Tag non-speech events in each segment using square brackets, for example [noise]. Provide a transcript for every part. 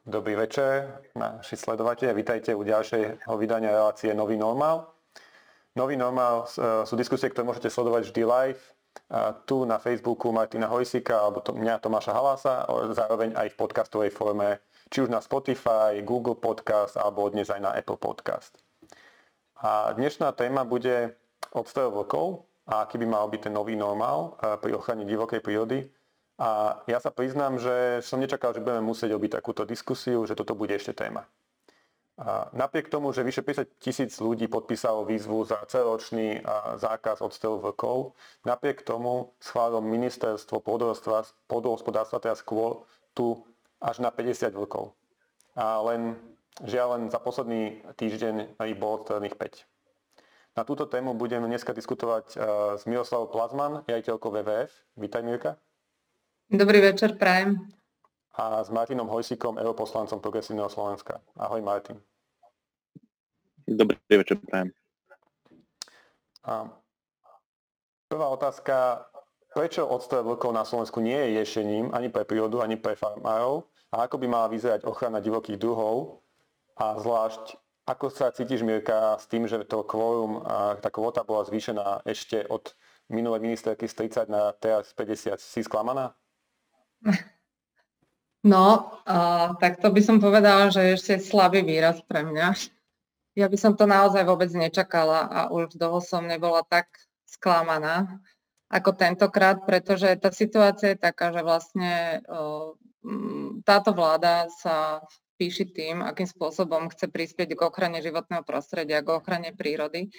Dobrý večer, naši sledovateľia. Vítajte u ďalšieho vydania relácie Nový normál. Nový normál e, sú diskusie, ktoré môžete sledovať vždy live tu na Facebooku Martina Hojsika alebo to, mňa Tomáša Halasa, zároveň aj v podcastovej forme, či už na Spotify, Google Podcast alebo dnes aj na Apple Podcast. A dnešná téma bude odstrel vlkov a aký by mal byť ten nový normál pri ochrane divokej prírody a ja sa priznám, že som nečakal, že budeme musieť obiť takúto diskusiu, že toto bude ešte téma. A napriek tomu, že vyše 50 tisíc ľudí podpísalo výzvu za celoročný zákaz odstrelu vlkov, napriek tomu schválilo ministerstvo pôdohospodárstva teraz tu až na 50 vlkov. A len, žiaľ, len za posledný týždeň ich bolo odstrelených 5. Na túto tému budeme dneska diskutovať s Miroslavou Plazman, riaditeľkou WWF. Vítaj Mirka. Dobrý večer, prajem. A s Martinom Hojsíkom, europoslancom Progresívneho Slovenska. Ahoj Martin. Dobrý večer, prajem. A prvá otázka. Prečo odstrel vlkov na Slovensku nie je riešením ani pre prírodu, ani pre farmárov? A ako by mala vyzerať ochrana divokých druhov? A zvlášť, ako sa cítiš, Mirka, s tým, že to kvórum, tá kvota bola zvýšená ešte od minulej ministerky z 30 na teraz 50. Si sklamaná? No, uh, tak to by som povedala, že ešte slabý výraz pre mňa. Ja by som to naozaj vôbec nečakala a už dlho som nebola tak sklamaná ako tentokrát, pretože tá situácia je taká, že vlastne táto vláda sa píši tým, akým spôsobom chce prispieť k ochrane životného prostredia, k ochrane prírody.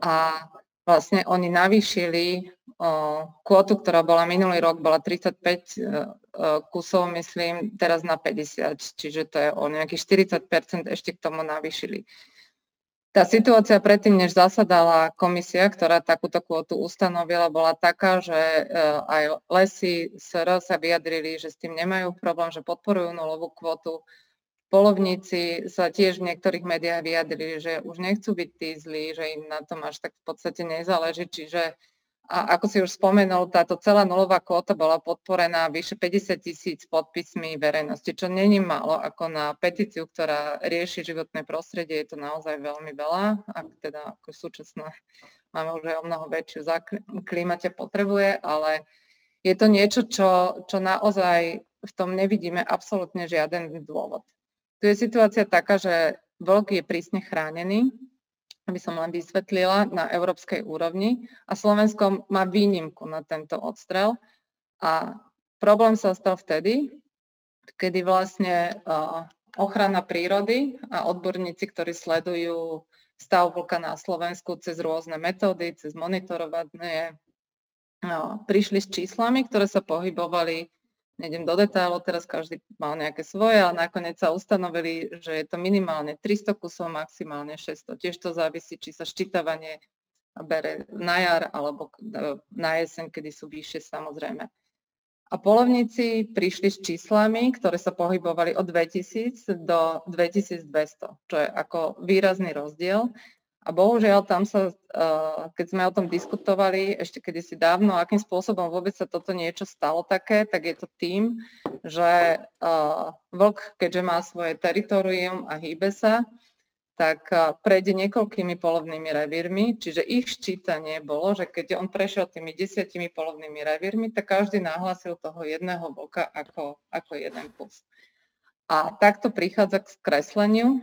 A vlastne oni navýšili kvotu, ktorá bola minulý rok, bola 35 e, e, kusov, myslím, teraz na 50, čiže to je o nejakých 40% ešte k tomu navýšili. Tá situácia predtým, než zasadala komisia, ktorá takúto kvotu ustanovila, bola taká, že e, aj lesy SR sa vyjadrili, že s tým nemajú problém, že podporujú nulovú kvotu polovníci sa tiež v niektorých médiách vyjadrili, že už nechcú byť tí zlí, že im na tom až tak v podstate nezáleží. Čiže a ako si už spomenul, táto celá nulová kvóta bola podporená vyše 50 tisíc podpismi verejnosti, čo není málo ako na petíciu, ktorá rieši životné prostredie, je to naozaj veľmi veľa, ak teda ako súčasná máme už aj o mnoho väčšiu za klímate potrebuje, ale je to niečo, čo, čo naozaj v tom nevidíme absolútne žiaden dôvod. Tu je situácia taká, že vlk je prísne chránený, aby som len vysvetlila, na európskej úrovni a Slovensko má výnimku na tento odstrel. A problém sa stal vtedy, kedy vlastne ochrana prírody a odborníci, ktorí sledujú stav vlka na Slovensku cez rôzne metódy, cez monitorovanie, prišli s číslami, ktoré sa pohybovali nejdem do detailov, teraz každý mal nejaké svoje, ale nakoniec sa ustanovili, že je to minimálne 300 kusov, maximálne 600. Tiež to závisí, či sa ščítavanie bere na jar alebo na jeseň, kedy sú vyššie samozrejme. A polovníci prišli s číslami, ktoré sa pohybovali od 2000 do 2200, čo je ako výrazný rozdiel. A bohužiaľ tam sa, eh, keď sme o tom diskutovali ešte kedysi dávno, akým spôsobom vôbec sa toto niečo stalo také, tak je to tým, že eh, vlk, keďže má svoje teritorium a hýbe sa, tak eh, prejde niekoľkými polovnými revírmi, čiže ich ščítanie bolo, že keď on prešiel tými desiatimi polovnými revírmi, tak každý nahlásil toho jedného vlka ako, ako jeden kus. A takto prichádza k skresleniu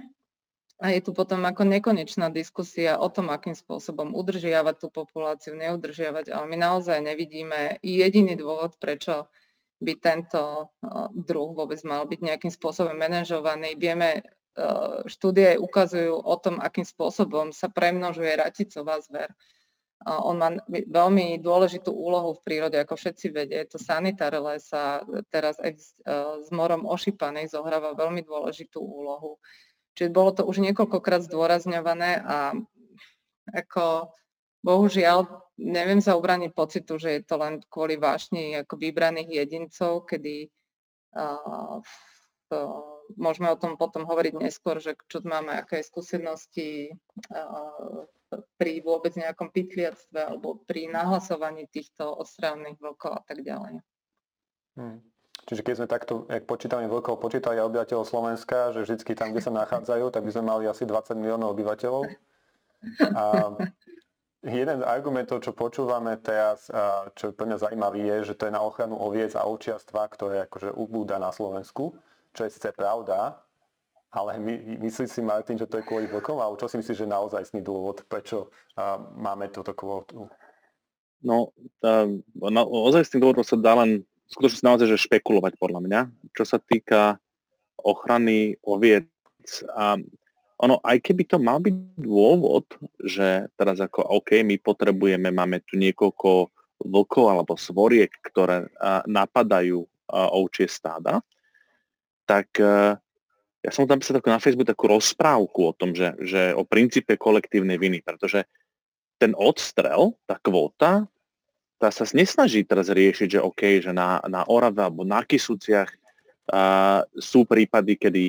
a je tu potom ako nekonečná diskusia o tom, akým spôsobom udržiavať tú populáciu, neudržiavať, ale my naozaj nevidíme jediný dôvod, prečo by tento druh vôbec mal byť nejakým spôsobom manažovaný. Vieme, štúdie ukazujú o tom, akým spôsobom sa premnožuje raticová zver. On má veľmi dôležitú úlohu v prírode, ako všetci vedia. Je to sanitár lesa, teraz aj s morom ošípanej zohráva veľmi dôležitú úlohu. Čiže bolo to už niekoľkokrát zdôrazňované a ako bohužiaľ neviem sa ubraniť pocitu, že je to len kvôli vášni ako vybraných jedincov, kedy uh, uh, môžeme o tom potom hovoriť neskôr, že čo máme, aké skúsenosti uh, pri vôbec nejakom pytliactve alebo pri nahlasovaní týchto odstrávnych vlkov a tak ďalej. Hmm. Čiže keď sme takto, ak počítame vlkov, počítali obyvateľov Slovenska, že vždy tam, kde sa nachádzajú, tak by sme mali asi 20 miliónov obyvateľov. A jeden z argumentov, čo počúvame teraz, a čo je pre mňa zaujímavý, je, že to je na ochranu oviec a ovčiastva, ktoré akože ubúda na Slovensku, čo je sice pravda, ale my, myslíš si, Martin, že to je kvôli vlkom, alebo čo si myslíš, že naozaj sný dôvod, prečo a, máme túto kvótu? No, no ozajstný dôvod sa dá len skutočne naozaj, že špekulovať podľa mňa. Čo sa týka ochrany oviec, a ono, aj keby to mal byť dôvod, že teraz ako OK, my potrebujeme, máme tu niekoľko vlkov alebo svoriek, ktoré a, napadajú a, ovčie stáda, tak a, ja som tam písal na Facebook takú rozprávku o tom, že, že o princípe kolektívnej viny, pretože ten odstrel, tá kvóta, tá sa nesnaží teraz riešiť, že OK, že na, na Orave alebo na Kisúciach uh, sú prípady, kedy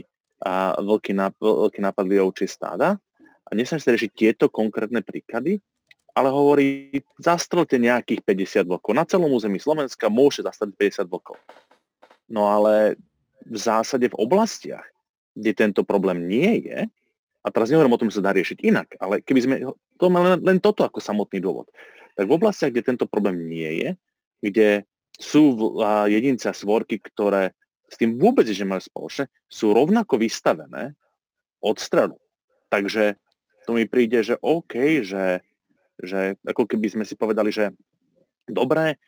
uh, vlky, nap, vlky napadli ovčie stáda a nesnaží sa riešiť tieto konkrétne príklady, ale hovorí, zastrelte nejakých 50 vlkov. Na celom území Slovenska môže zastreliť 50 vlkov. No ale v zásade v oblastiach, kde tento problém nie je, a teraz nehovorím o tom, že sa dá riešiť inak, ale keby sme, to len, len toto ako samotný dôvod tak v oblastiach, kde tento problém nie je, kde sú jedince a svorky, ktoré s tým vôbec že majú spoločné, sú rovnako vystavené od strelu. Takže to mi príde, že OK, že, že ako keby sme si povedali, že dobre,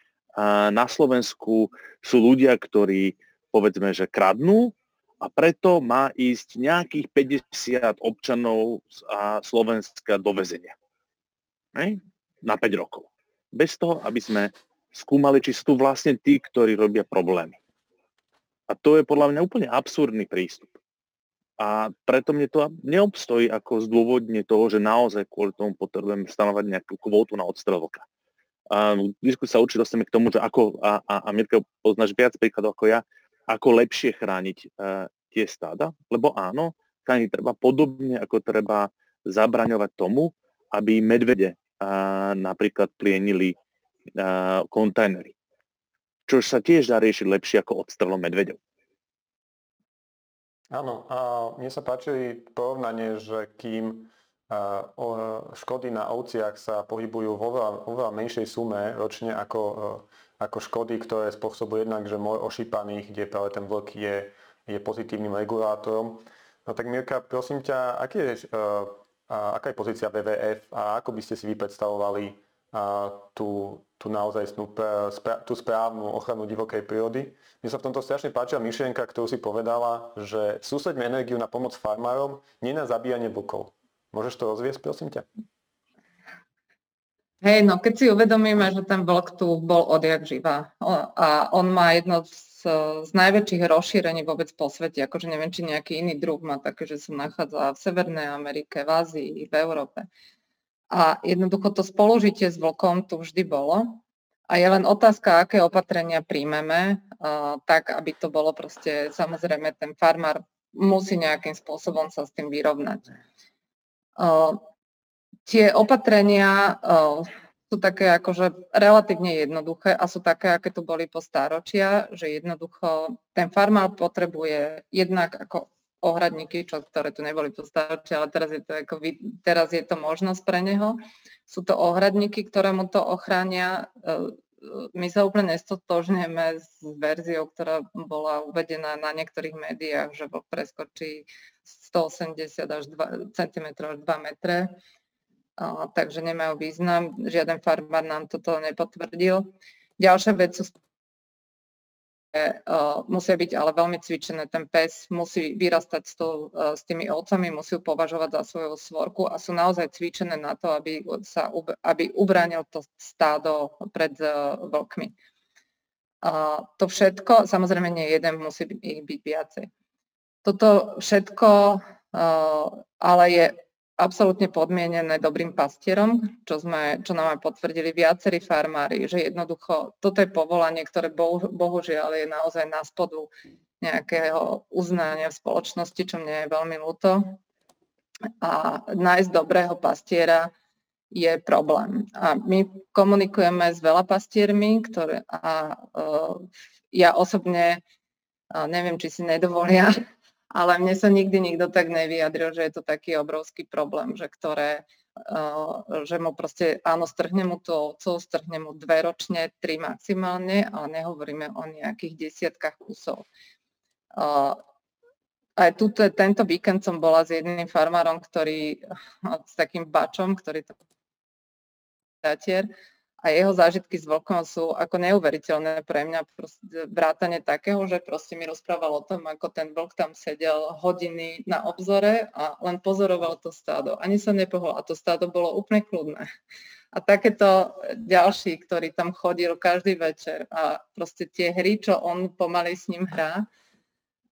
na Slovensku sú ľudia, ktorí povedzme, že kradnú a preto má ísť nejakých 50 občanov a Slovenska do väzenia. Na 5 rokov. Bez toho, aby sme skúmali, či sú tu vlastne tí, ktorí robia problémy. A to je podľa mňa úplne absurdný prístup. A preto mne to neobstojí ako zdôvodne toho, že naozaj kvôli tomu potrebujem stanovať nejakú kvótu na odstrel vlka. A sa určite dostaneme k tomu, že ako, a, a, a Mirka poznáš viac príkladov ako ja, ako lepšie chrániť uh, tie stáda, lebo áno, chrániť treba podobne, ako treba zabraňovať tomu, aby medvede napríklad plienili kontajnery. Čo sa tiež dá riešiť lepšie ako odstrelom medvedov. Áno, a mne sa páči porovnanie, že kým škody na ovciach sa pohybujú vo veľa, veľa menšej sume ročne ako, ako škody, ktoré spôsobujú jednak, že môj ošípaných, kde práve ten vlk je, je pozitívnym regulátorom. No tak Mirka, prosím ťa, aký je aká je pozícia WWF a ako by ste si vy predstavovali tú, tú naozaj tú správnu ochranu divokej prírody. Mne sa v tomto strašne páčila myšlienka, ktorú si povedala, že sústreďme energiu na pomoc farmárom, nie na zabíjanie vlkov. Môžeš to rozviesť, prosím ťa? Hej, no keď si uvedomíme, že ten vlk tu bol odjak živa a on má jedno z z najväčších rozšírení vôbec po svete. Akože neviem, či nejaký iný druh má také, že sa nachádza v Severnej Amerike, v Ázii, v Európe. A jednoducho to spolužitie s vlkom tu vždy bolo. A je len otázka, aké opatrenia príjmeme, uh, tak aby to bolo proste, samozrejme, ten farmár musí nejakým spôsobom sa s tým vyrovnať. Uh, tie opatrenia uh, sú také akože relatívne jednoduché a sú také, aké tu boli po stáročia, že jednoducho ten farmár potrebuje jednak ako ohradníky, čo, ktoré tu neboli po stáročia, ale teraz je, to ako, teraz je to možnosť pre neho. Sú to ohradníky, ktoré mu to ochránia. My sa úplne nestotožňujeme s verziou, ktorá bola uvedená na niektorých médiách, že preskočí 180 až 2 cm až 2 metre takže nemajú význam. Žiaden farmár nám toto nepotvrdil. Ďalšia vec sú musia byť ale veľmi cvičené. Ten pes musí vyrastať s, to, uh, s tými ovcami, musí ju považovať za svoju svorku a sú naozaj cvičené na to, aby, sa, aby ubránil to stádo pred vlkmi. To všetko, samozrejme nie jeden, musí ich byť viacej. Toto všetko ale je absolútne podmienené dobrým pastierom, čo, sme, čo nám aj potvrdili viacerí farmári, že jednoducho toto je povolanie, ktoré bohu, bohužiaľ je naozaj na spodu nejakého uznania v spoločnosti, čo mne je veľmi ľúto. A nájsť dobrého pastiera je problém. A my komunikujeme s veľa pastiermi, ktoré, a uh, ja osobne neviem, či si nedovolia, ale mne sa nikdy nikto tak nevyjadril, že je to taký obrovský problém, že ktoré, že mu proste, áno, strhne mu to ovcov, strhne mu dve ročne, tri maximálne, ale nehovoríme o nejakých desiatkách kusov. Aj tu tento víkend som bola s jedným farmárom, ktorý, s takým bačom, ktorý to zatier, a jeho zážitky s vlkom sú ako neuveriteľné pre mňa. vrátane takého, že proste mi rozprával o tom, ako ten vlk tam sedel hodiny na obzore a len pozoroval to stádo. Ani sa nepohol a to stádo bolo úplne kľudné. A takéto ďalší, ktorý tam chodil každý večer a proste tie hry, čo on pomaly s ním hrá,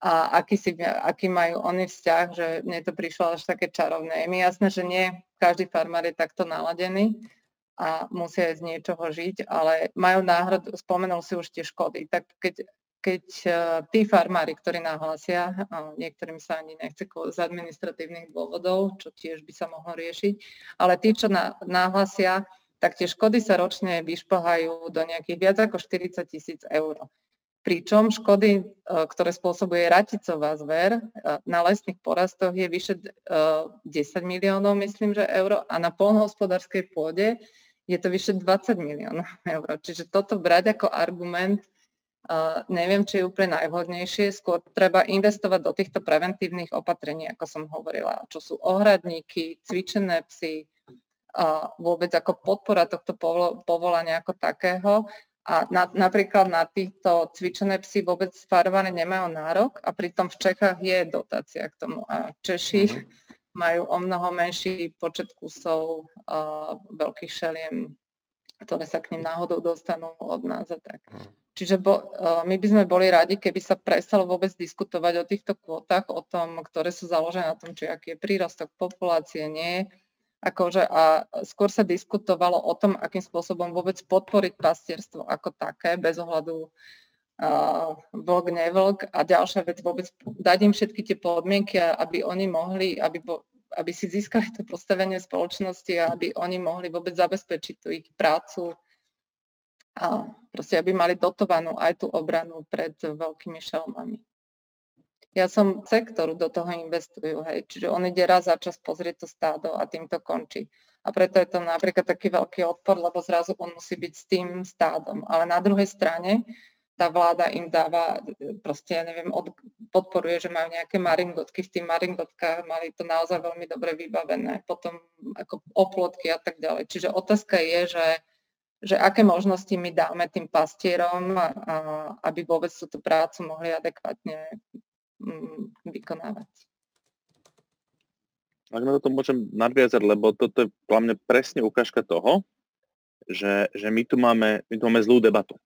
a aký, si, aký majú oni vzťah, že mne to prišlo až také čarovné. Je mi jasné, že nie každý farmár je takto naladený, a musia z niečoho žiť, ale majú náhradu, spomenul si už tie škody, tak keď, keď uh, tí farmári, ktorí nahlásia, uh, niektorým sa ani nechce z administratívnych dôvodov, čo tiež by sa mohlo riešiť, ale tí, čo na, nahlásia, tak tie škody sa ročne vyšplhajú do nejakých viac ako 40 tisíc eur. Pričom škody, e, ktoré spôsobuje raticová zver na lesných porastoch je vyše 10 miliónov, myslím, že euro a na polnohospodárskej pôde je to vyše 20 miliónov eur. Čiže toto brať ako argument, neviem, či je úplne najvhodnejšie. Skôr treba investovať do týchto preventívnych opatrení, ako som hovorila, čo sú ohradníky, cvičené psy, uh, vôbec ako podpora tohto povolania ako takého. A na, napríklad na týchto cvičené psy vôbec farmári nemajú nárok a pritom v Čechách je dotácia k tomu. A Češi mm-hmm majú o mnoho menší počet kusov uh, veľkých šeliem, ktoré sa k ním náhodou dostanú od nás a tak. Hm. Čiže bo, uh, my by sme boli radi, keby sa prestalo vôbec diskutovať o týchto kvótach, o tom, ktoré sú založené na tom, či aký je prírastok populácie, nie Akože a skôr sa diskutovalo o tom, akým spôsobom vôbec podporiť pastierstvo ako také, bez ohľadu vlk, nevlk a ďalšia vec vôbec dať im všetky tie podmienky, aby oni mohli, aby, aby si získali to postavenie spoločnosti a aby oni mohli vôbec zabezpečiť tú ich prácu a proste aby mali dotovanú aj tú obranu pred veľkými šelmami. Ja som sektoru do toho investujú, hej, čiže on ide raz za čas pozrieť to stádo a tým to končí. A preto je to napríklad taký veľký odpor, lebo zrazu on musí byť s tým stádom. Ale na druhej strane tá vláda im dáva, proste ja neviem, od, podporuje, že majú nejaké maringotky, v tým maringotkách mali to naozaj veľmi dobre vybavené, potom ako oplotky a tak ďalej. Čiže otázka je, že, že aké možnosti my dáme tým pastierom, a, aby vôbec túto prácu mohli adekvátne mm, vykonávať. Ak na to môžem nadviazať, lebo toto je mňa presne ukážka toho, že, že my, tu máme, my tu máme zlú debatu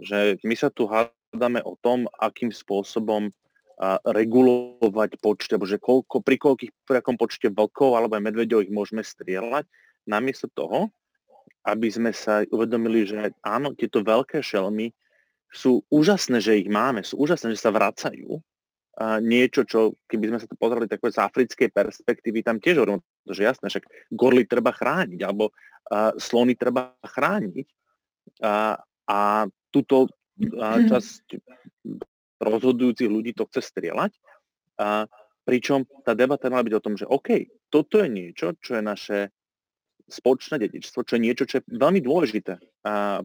že my sa tu hádame o tom, akým spôsobom a regulovať počte, alebo že koľko, pri, koľkých, pri akom počte vlkov alebo medvedov ich môžeme strieľať, namiesto toho, aby sme sa uvedomili, že áno, tieto veľké šelmy sú úžasné, že ich máme, sú úžasné, že sa vracajú. A niečo, čo keby sme sa to pozreli tak z africkej perspektívy, tam tiež hovorím, že jasné, však gorly treba chrániť, alebo slony treba chrániť. A, a túto mhm. časť rozhodujúcich ľudí to chce strieľať. A pričom tá debata mala byť o tom, že OK, toto je niečo, čo je naše spoločné dedičstvo, čo je niečo, čo je veľmi dôležité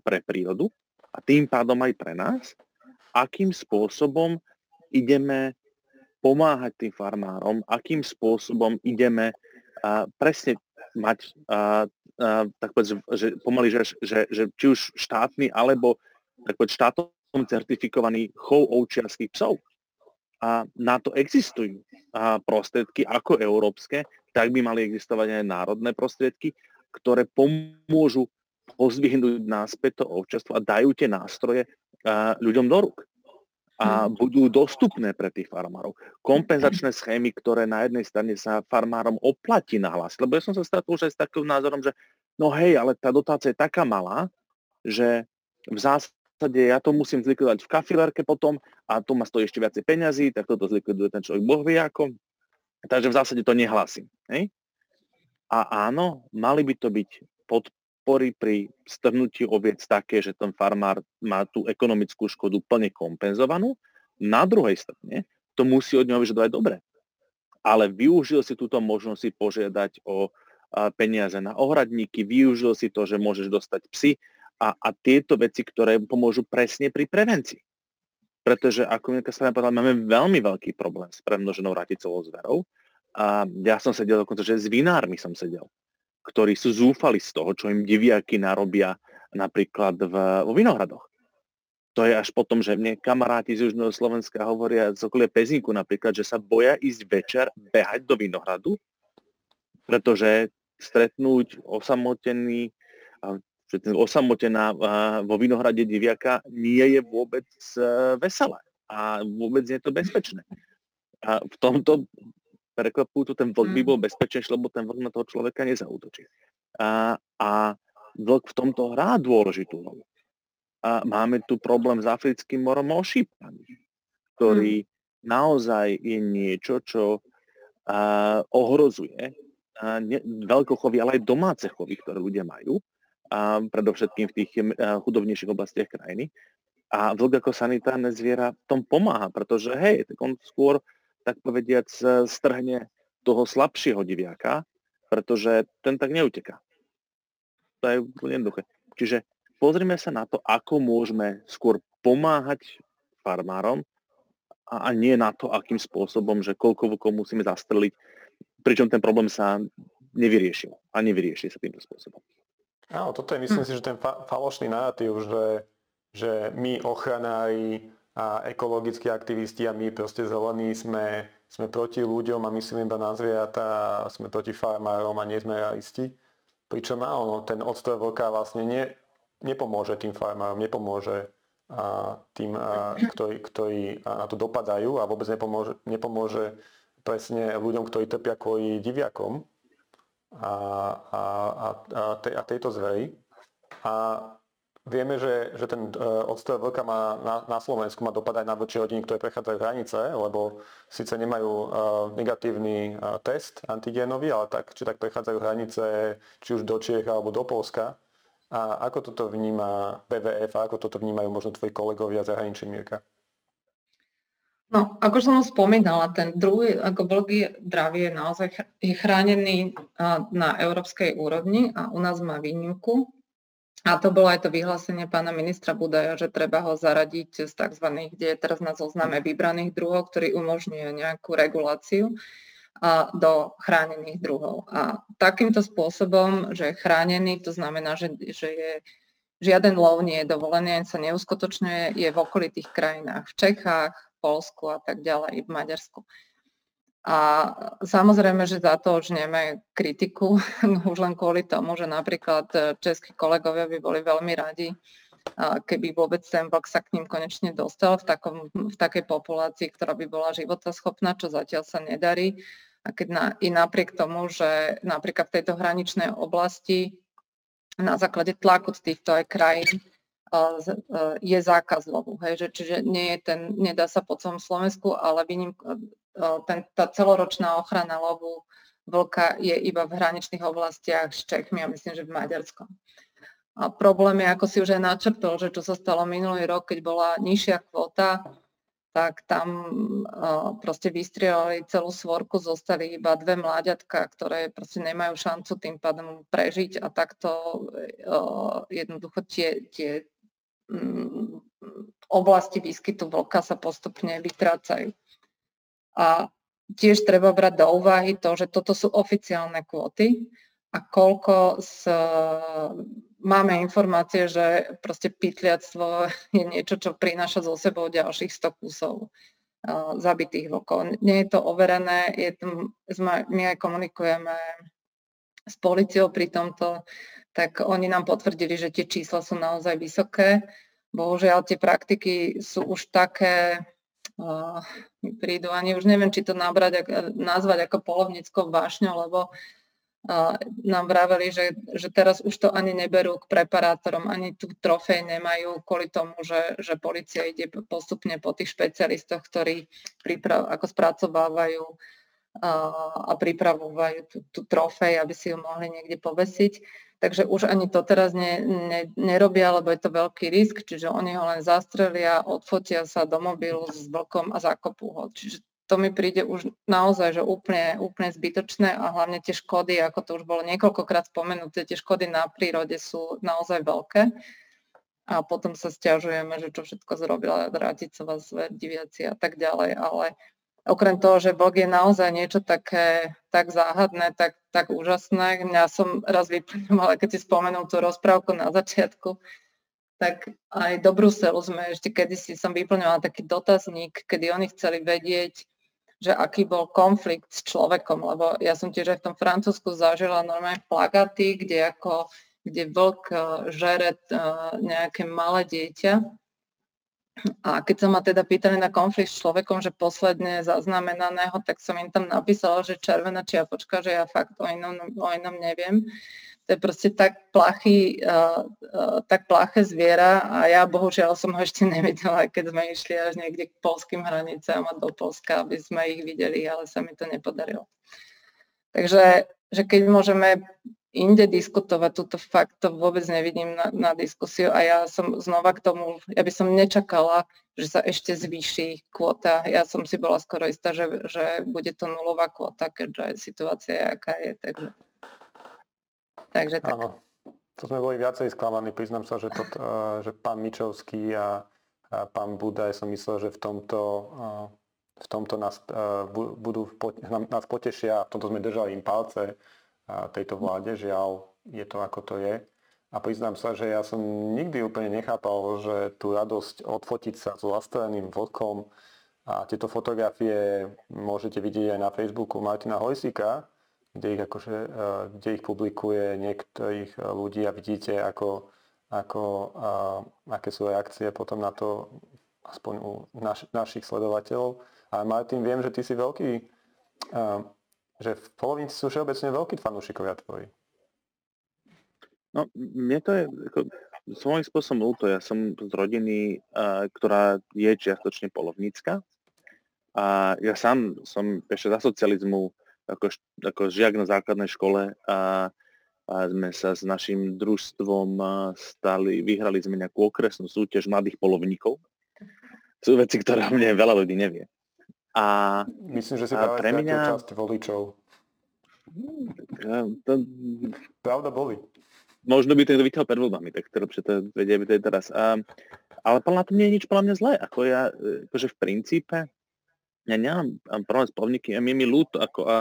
pre prírodu a tým pádom aj pre nás, akým spôsobom ideme pomáhať tým farmárom, akým spôsobom ideme presne mať, tak povedz, že pomaly, že, že, že či už štátny alebo tak štátom certifikovaný chov ovčiarských psov. A na to existujú prostriedky ako európske, tak by mali existovať aj národné prostriedky, ktoré pomôžu pozdvihnúť náspäť to ovčarstvo a dajú tie nástroje ľuďom do rúk a mhm. budú dostupné pre tých farmárov. Kompenzačné schémy, ktoré na jednej strane sa farmárom oplatí nahlásiť. Lebo ja som sa stretol už aj s takým názorom, že no hej, ale tá dotácia je taká malá, že v zásade zásade ja to musím zlikvidovať v kafilárke potom a to ma stojí ešte viacej peňazí, tak toto zlikviduje ten človek boh vie ako. Takže v zásade to nehlasím. Hej? A áno, mali by to byť podpory pri strhnutí oviec také, že ten farmár má tú ekonomickú škodu plne kompenzovanú. Na druhej strane to musí od neho vyžadovať dobre. Ale využil si túto možnosť si požiadať o peniaze na ohradníky, využil si to, že môžeš dostať psy a, a tieto veci, ktoré pomôžu presne pri prevencii. Pretože, ako Milka sa povedala, máme veľmi veľký problém s premnoženou raticovou zverou. A ja som sedel dokonca, že s vinármi som sedel, ktorí sú zúfali z toho, čo im diviaky narobia napríklad v, vo vinohradoch. To je až potom, že mne kamaráti z Južného Slovenska hovoria z okolie Pezinku napríklad, že sa boja ísť večer behať do vinohradu, pretože stretnúť osamotený, osamotená vo vinohrade diviaka nie je vôbec e, veselé a vôbec nie je to bezpečné. A v tomto prekvapujú, ten vlk by bol mm. bezpečnejší, lebo ten vlk na toho človeka nezautočí. A, a vlk v tomto hrá dôležitú rolu. A máme tu problém s africkým morom ošípaný, ktorý mm. naozaj je niečo, čo a, ohrozuje a, ne, veľkochovy, ale aj domáce chovy, ktoré ľudia majú, a predovšetkým v tých a, chudobnejších oblastiach krajiny. A vlk ako sanitárne zviera v tom pomáha, pretože hej, tak on skôr tak povediac, e, strhne toho slabšieho diviaka, pretože ten tak neuteká. To je úplne jednoduché. Čiže pozrime sa na to, ako môžeme skôr pomáhať farmárom a, a nie na to, akým spôsobom, že koľko vlkov musíme zastreliť, pričom ten problém sa nevyriešil a nevyrieši sa týmto spôsobom. Áno, toto je myslím hm. si, že ten fa- falošný narratív, že, že my ochranári a ekologickí aktivisti a my proste zelení sme, sme proti ľuďom a myslíme iba na zvieratá sme proti farmárom a nie sme realisti. Pričom áno, ten odstroj vlka vlastne nie, nepomôže tým farmárom, nepomôže a tým, a, ktorí, ktorí na to dopadajú a vôbec nepomôže, nepomôže presne ľuďom, ktorí trpia kvôli diviakom a, a, a, a, tej, a tejto zveri. A Vieme, že, že ten uh, odstrel vlka má na, na Slovensku má dopad aj na vlčie rodiny, ktoré prechádzajú hranice, lebo síce nemajú uh, negatívny uh, test antigénový, ale tak, či tak prechádzajú hranice či už do Čiech alebo do Polska. A ako toto vníma PVF a ako toto vnímajú možno tvoji kolegovia zahraničí Mirka? No, ako som spomínala, ten druhý, ako vlk je dravie, je naozaj je chránený na európskej úrovni a u nás má výnimku a to bolo aj to vyhlásenie pána ministra Budaja, že treba ho zaradiť z tzv., kde je teraz na zozname vybraných druhov, ktorý umožňuje nejakú reguláciu do chránených druhov. A takýmto spôsobom, že je chránený, to znamená, že, že je žiaden lov nie je dovolený, sa neuskutočňuje, je v okolitých krajinách, v Čechách, Polsku a tak ďalej, v Maďarsku. A samozrejme, že za to už žneme kritiku, [laughs] no už len kvôli tomu, že napríklad e, českí kolegovia by boli veľmi radi, keby vôbec ten vlk sa k ním konečne dostal v, takom, v takej populácii, ktorá by bola životaschopná, čo zatiaľ sa nedarí. A keď na, i napriek tomu, že napríklad v tejto hraničnej oblasti na základe tlaku z týchto aj krajín je zákaz lovu. Hej, že, čiže nie je ten, nedá sa po celom Slovensku, ale výnim, ten, tá celoročná ochrana lovu vlka je iba v hraničných oblastiach s Čechmi a myslím, že v Maďarskom. A problém je, ako si už aj načrtol, že čo sa stalo minulý rok, keď bola nižšia kvota, tak tam uh, proste vystrieľali celú svorku, zostali iba dve mláďatka, ktoré proste nemajú šancu tým pádom prežiť a takto uh, jednoducho tie, tie oblasti výskytu vlka sa postupne vytrácajú. A tiež treba brať do úvahy to, že toto sú oficiálne kvóty a koľko z, máme informácie, že proste pytliactvo [laughs] je niečo, čo prináša zo sebou ďalších 100 kusov zabitých vlkov. Nie je to overené, je to, my aj komunikujeme s policiou pri tomto, tak oni nám potvrdili, že tie čísla sú naozaj vysoké. Bohužiaľ, tie praktiky sú už také mi prídu. Ani už neviem, či to nabrať, nazvať ako polovníckou vášňou, lebo nám vraveli, že, že teraz už to ani neberú k preparátorom, ani tu trofej nemajú kvôli tomu, že, že policia ide postupne po tých špecialistoch, ktorí priprav, ako spracovávajú a, a pripravujú tú, tú trofej, aby si ju mohli niekde povesiť. Takže už ani to teraz ne, ne, nerobia, lebo je to veľký risk, čiže oni ho len zastrelia, odfotia sa do mobilu s vlkom a zakopú ho. Čiže to mi príde už naozaj, že úplne, úplne zbytočné a hlavne tie škody, ako to už bolo niekoľkokrát spomenuté, tie škody na prírode sú naozaj veľké a potom sa stiažujeme, že čo všetko zrobila Dráticová zver, diviaci a tak ďalej, ale okrem toho, že Boh je naozaj niečo také tak záhadné, tak, tak úžasné. Mňa som raz vyplňovala, keď si spomenul tú rozprávku na začiatku, tak aj do Bruselu sme ešte kedysi som vyplňovala taký dotazník, kedy oni chceli vedieť, že aký bol konflikt s človekom, lebo ja som tiež aj v tom Francúzsku zažila normálne plagaty, kde ako kde vlk eh, žere eh, nejaké malé dieťa a keď sa ma teda pýtali na konflikt s človekom, že posledne zaznamenaného, tak som im tam napísala, že červená čiapočka, že ja fakt o inom, o inom neviem. To je proste tak plachý, uh, uh, tak plaché zviera a ja bohužiaľ som ho ešte nevidela, keď sme išli až niekde k polským hranicám a do Polska, aby sme ich videli, ale sa mi to nepodarilo. Takže že keď môžeme inde diskutovať, túto fakt to vôbec nevidím na, na diskusiu a ja som znova k tomu, ja by som nečakala, že sa ešte zvýši kvota. Ja som si bola skoro istá, že, že bude to nulová kvota, keďže situácia je, aká je. Takže, takže tak. Áno. To sme boli viacej sklamaní. Priznám sa, že, to, že pán Mičovský a, a pán Budaj som myslel, že v tomto, v tomto nás, budú, nás potešia, v tomto sme držali im palce, tejto vláde. Žiaľ, je to ako to je. A priznám sa, že ja som nikdy úplne nechápal, že tú radosť odfotiť sa s lastreným vlkom a tieto fotografie môžete vidieť aj na Facebooku Martina Hojsika, kde ich, akože, e, kde ich publikuje niektorých ľudí a vidíte, ako, ako, a, aké sú reakcie potom na to, aspoň u naš, našich sledovateľov. A Martin, viem, že ty si veľký že v polovici sú všeobecne veľkí fanúšikovia tvoji. No, mne to je ako, svojím spôsobom ľúto. Ja som z rodiny, uh, ktorá je čiastočne polovnícka. A ja sám som ešte za socializmu ako, ako žiak na základnej škole a, a sme sa s našim družstvom stali, vyhrali sme nejakú okresnú súťaž mladých polovníkov. Sú veci, ktoré mne veľa ľudí nevie. A, Myslím, že si práve pre mňa... časť voličov. to... Pravda boli. Možno by to niekto vyťahol pred voľbami, tak to lepšie to vedie to teraz. A, ale podľa to nie je nič podľa mňa zlé. Ako ja, akože v princípe, ja nemám problém s polovníky, ja mi je mi ľúto, ako a,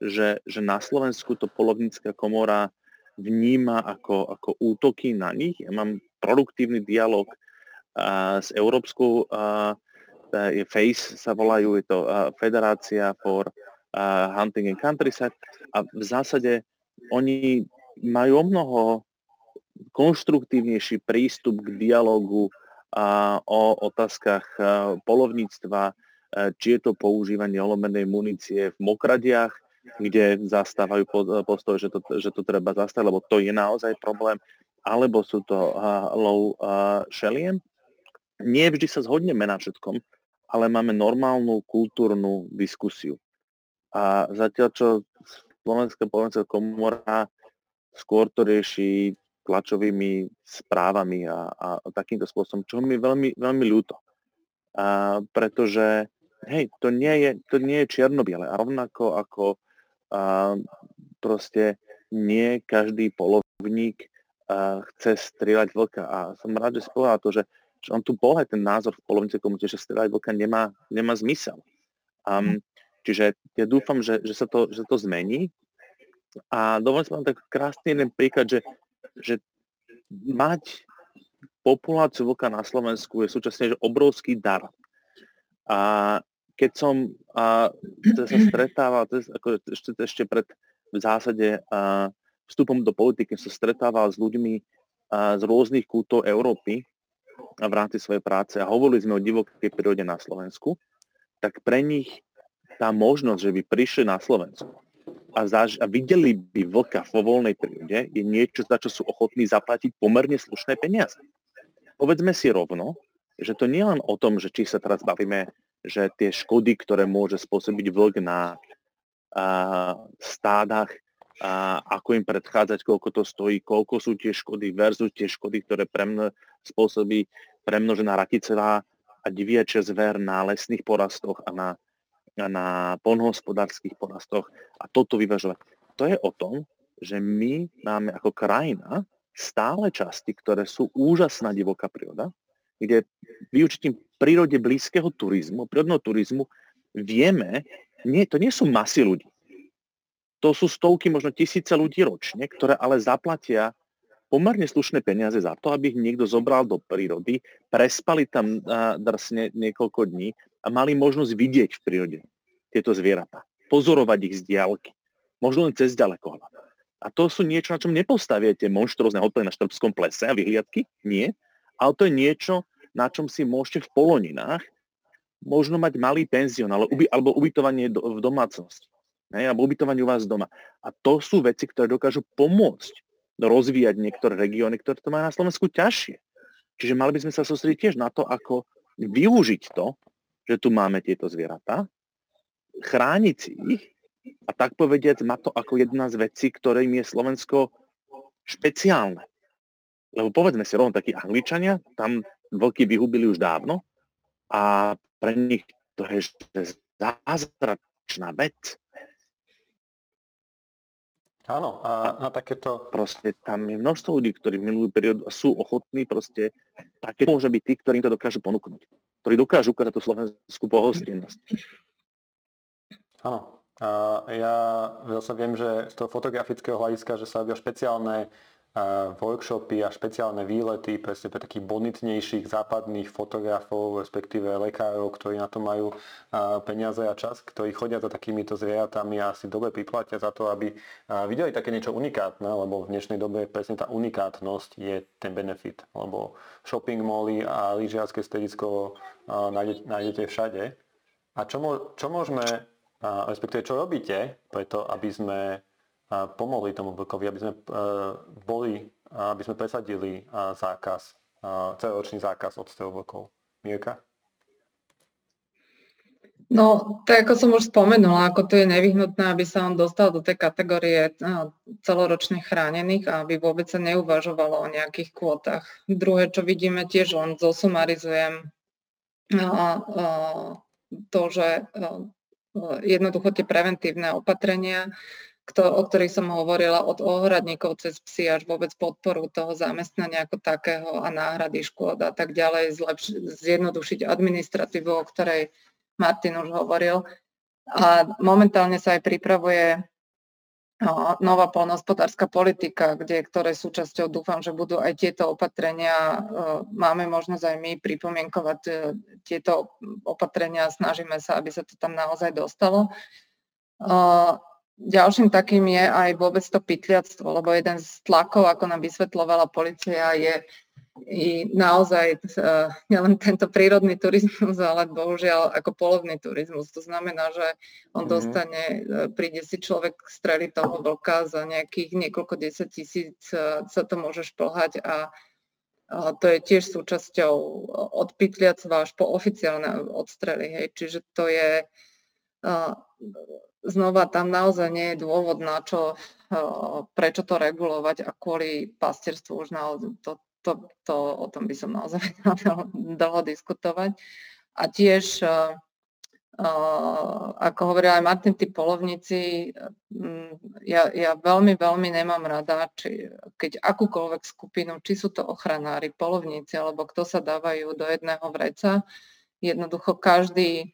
že, že na Slovensku to polovnícka komora vníma ako, ako útoky na nich. Ja mám produktívny dialog a, s Európskou a, je FACE sa volajú, je to Federácia for Hunting and Countryside a v zásade oni majú o mnoho konštruktívnejší prístup k dialogu o otázkach polovníctva, či je to používanie olomenej munície v mokradiach, kde zastávajú postoj, že to, že to treba zastaviť, lebo to je naozaj problém, alebo sú to low sheliem. Nie vždy sa zhodneme na všetkom, ale máme normálnu kultúrnu diskusiu. A zatiaľ, čo Slovenská politická komora skôr to rieši tlačovými správami a, a takýmto spôsobom, čo mi veľmi, veľmi ľúto. A, pretože hej, to nie je, to nie je čierno-biele. A rovnako ako a, proste nie každý polovník a, chce strieľať vlka. A som rád, že si povedal to, že že on tu bol aj ten názor v polovice komunite, že strieľať vlka nemá, nemá zmysel. Um, čiže ja dúfam, že, že, sa to, že to zmení. A dovolím sa vám tak krásny jeden príklad, že, že mať populáciu vlka na Slovensku je súčasne že obrovský dar. A keď som a, sa stretával, ako ešte, ešte pred v zásade a, vstupom do politiky, som stretával s ľuďmi a, z rôznych kútov Európy, v rámci svojej práce a hovorili sme o divokej prírode na Slovensku, tak pre nich tá možnosť, že by prišli na Slovensku a, zaž- a videli by vlka vo voľnej prírode, je niečo, za čo sú ochotní zaplatiť pomerne slušné peniaze. Povedzme si rovno, že to nie len o tom, že či sa teraz bavíme, že tie škody, ktoré môže spôsobiť vlk na a, stádach, a ako im predchádzať, koľko to stojí, koľko sú tie škody versus tie škody, ktoré premno, spôsobí premnožená raticová a diviačia zver na lesných porastoch a na, a na polnohospodárských porastoch a toto vyvažovať. To je o tom, že my máme ako krajina stále časti, ktoré sú úžasná divoká príroda, kde vyučitím prírode blízkeho turizmu, prírodného turizmu, vieme, nie, to nie sú masy ľudí. To sú stovky, možno tisíce ľudí ročne, ktoré ale zaplatia pomerne slušné peniaze za to, aby ich niekto zobral do prírody, prespali tam drsne niekoľko dní a mali možnosť vidieť v prírode tieto zvieratá. Pozorovať ich z diálky. Možno len cez ďalekohľad. A to sú niečo, na čom nepostaviete monštrózne hotely na Štrbskom plese a vyhliadky. Nie. Ale to je niečo, na čom si môžete v poloninách možno mať malý penzión alebo ubytovanie v domácnosti hej, alebo ubytovanie u vás doma. A to sú veci, ktoré dokážu pomôcť rozvíjať niektoré regióny, ktoré to majú na Slovensku ťažšie. Čiže mali by sme sa sústrediť tiež na to, ako využiť to, že tu máme tieto zvieratá, chrániť si ich a tak povediať má to ako jedna z vecí, ktorým je Slovensko špeciálne. Lebo povedzme si rovno takí Angličania, tam vlky vyhubili už dávno a pre nich to je zázračná vec. Áno, a na takéto... Proste tam je množstvo ľudí, ktorí milujú periódu a sú ochotní proste, také môže byť tí, ktorí to dokážu ponúknuť. Ktorí dokážu ukázať tú slovenskú pohostinnosť. Áno. A ja zase viem, že z toho fotografického hľadiska, že sa robia špeciálne workshopy a špeciálne výlety presne pre takých bonitnejších západných fotografov, respektíve lekárov, ktorí na to majú peniaze a čas, ktorí chodia za takýmito zvieratami a si dobre priplatia za to, aby videli také niečo unikátne, lebo v dnešnej dobe presne tá unikátnosť je ten benefit, lebo shopping molly a lyžiarske stredisko nájdete všade. A čo, čo môžeme, respektíve čo robíte preto, aby sme pomohli tomu vlkovi, aby sme e, boli, aby sme presadili zákaz, celoročný zákaz odstrelu vlkov. Mirka? No, tak ako som už spomenula, ako to je nevyhnutné, aby sa on dostal do tej kategórie celoročných chránených a aby vôbec sa neuvažovalo o nejakých kvotách. Druhé, čo vidíme tiež, len zosumarizujem to, že jednoducho tie preventívne opatrenia o ktorých som hovorila, od ohradníkov cez psy až vôbec podporu toho zamestnania ako takého a náhrady škôd a tak ďalej, zlepš- zjednodušiť administratívu, o ktorej Martin už hovoril. A momentálne sa aj pripravuje nová polnohospodárska politika, kde, ktoré súčasťou dúfam, že budú aj tieto opatrenia. Máme možnosť aj my pripomienkovať e, tieto opatrenia snažíme sa, aby sa to tam naozaj dostalo. Ďalším takým je aj vôbec to pytliactvo, lebo jeden z tlakov, ako nám vysvetlovala policia, je i naozaj uh, nielen tento prírodný turizmus, ale bohužiaľ ako polovný turizmus. To znamená, že on mm-hmm. dostane, uh, príde si človek streli toho vlka za nejakých niekoľko desať tisíc uh, sa to môže šplhať a to je tiež súčasťou od pytliactva až po oficiálne odstrely. Hej. Čiže to je znova tam naozaj nie je dôvod na čo, prečo to regulovať a kvôli pastierstvu už naozaj to, to, to, o tom by som naozaj [laughs] dlho diskutovať. A tiež, ako hovoril aj Martin, tí polovníci, ja, ja veľmi, veľmi nemám rada, či, keď akúkoľvek skupinu, či sú to ochranári, polovníci, alebo kto sa dávajú do jedného vreca, jednoducho každý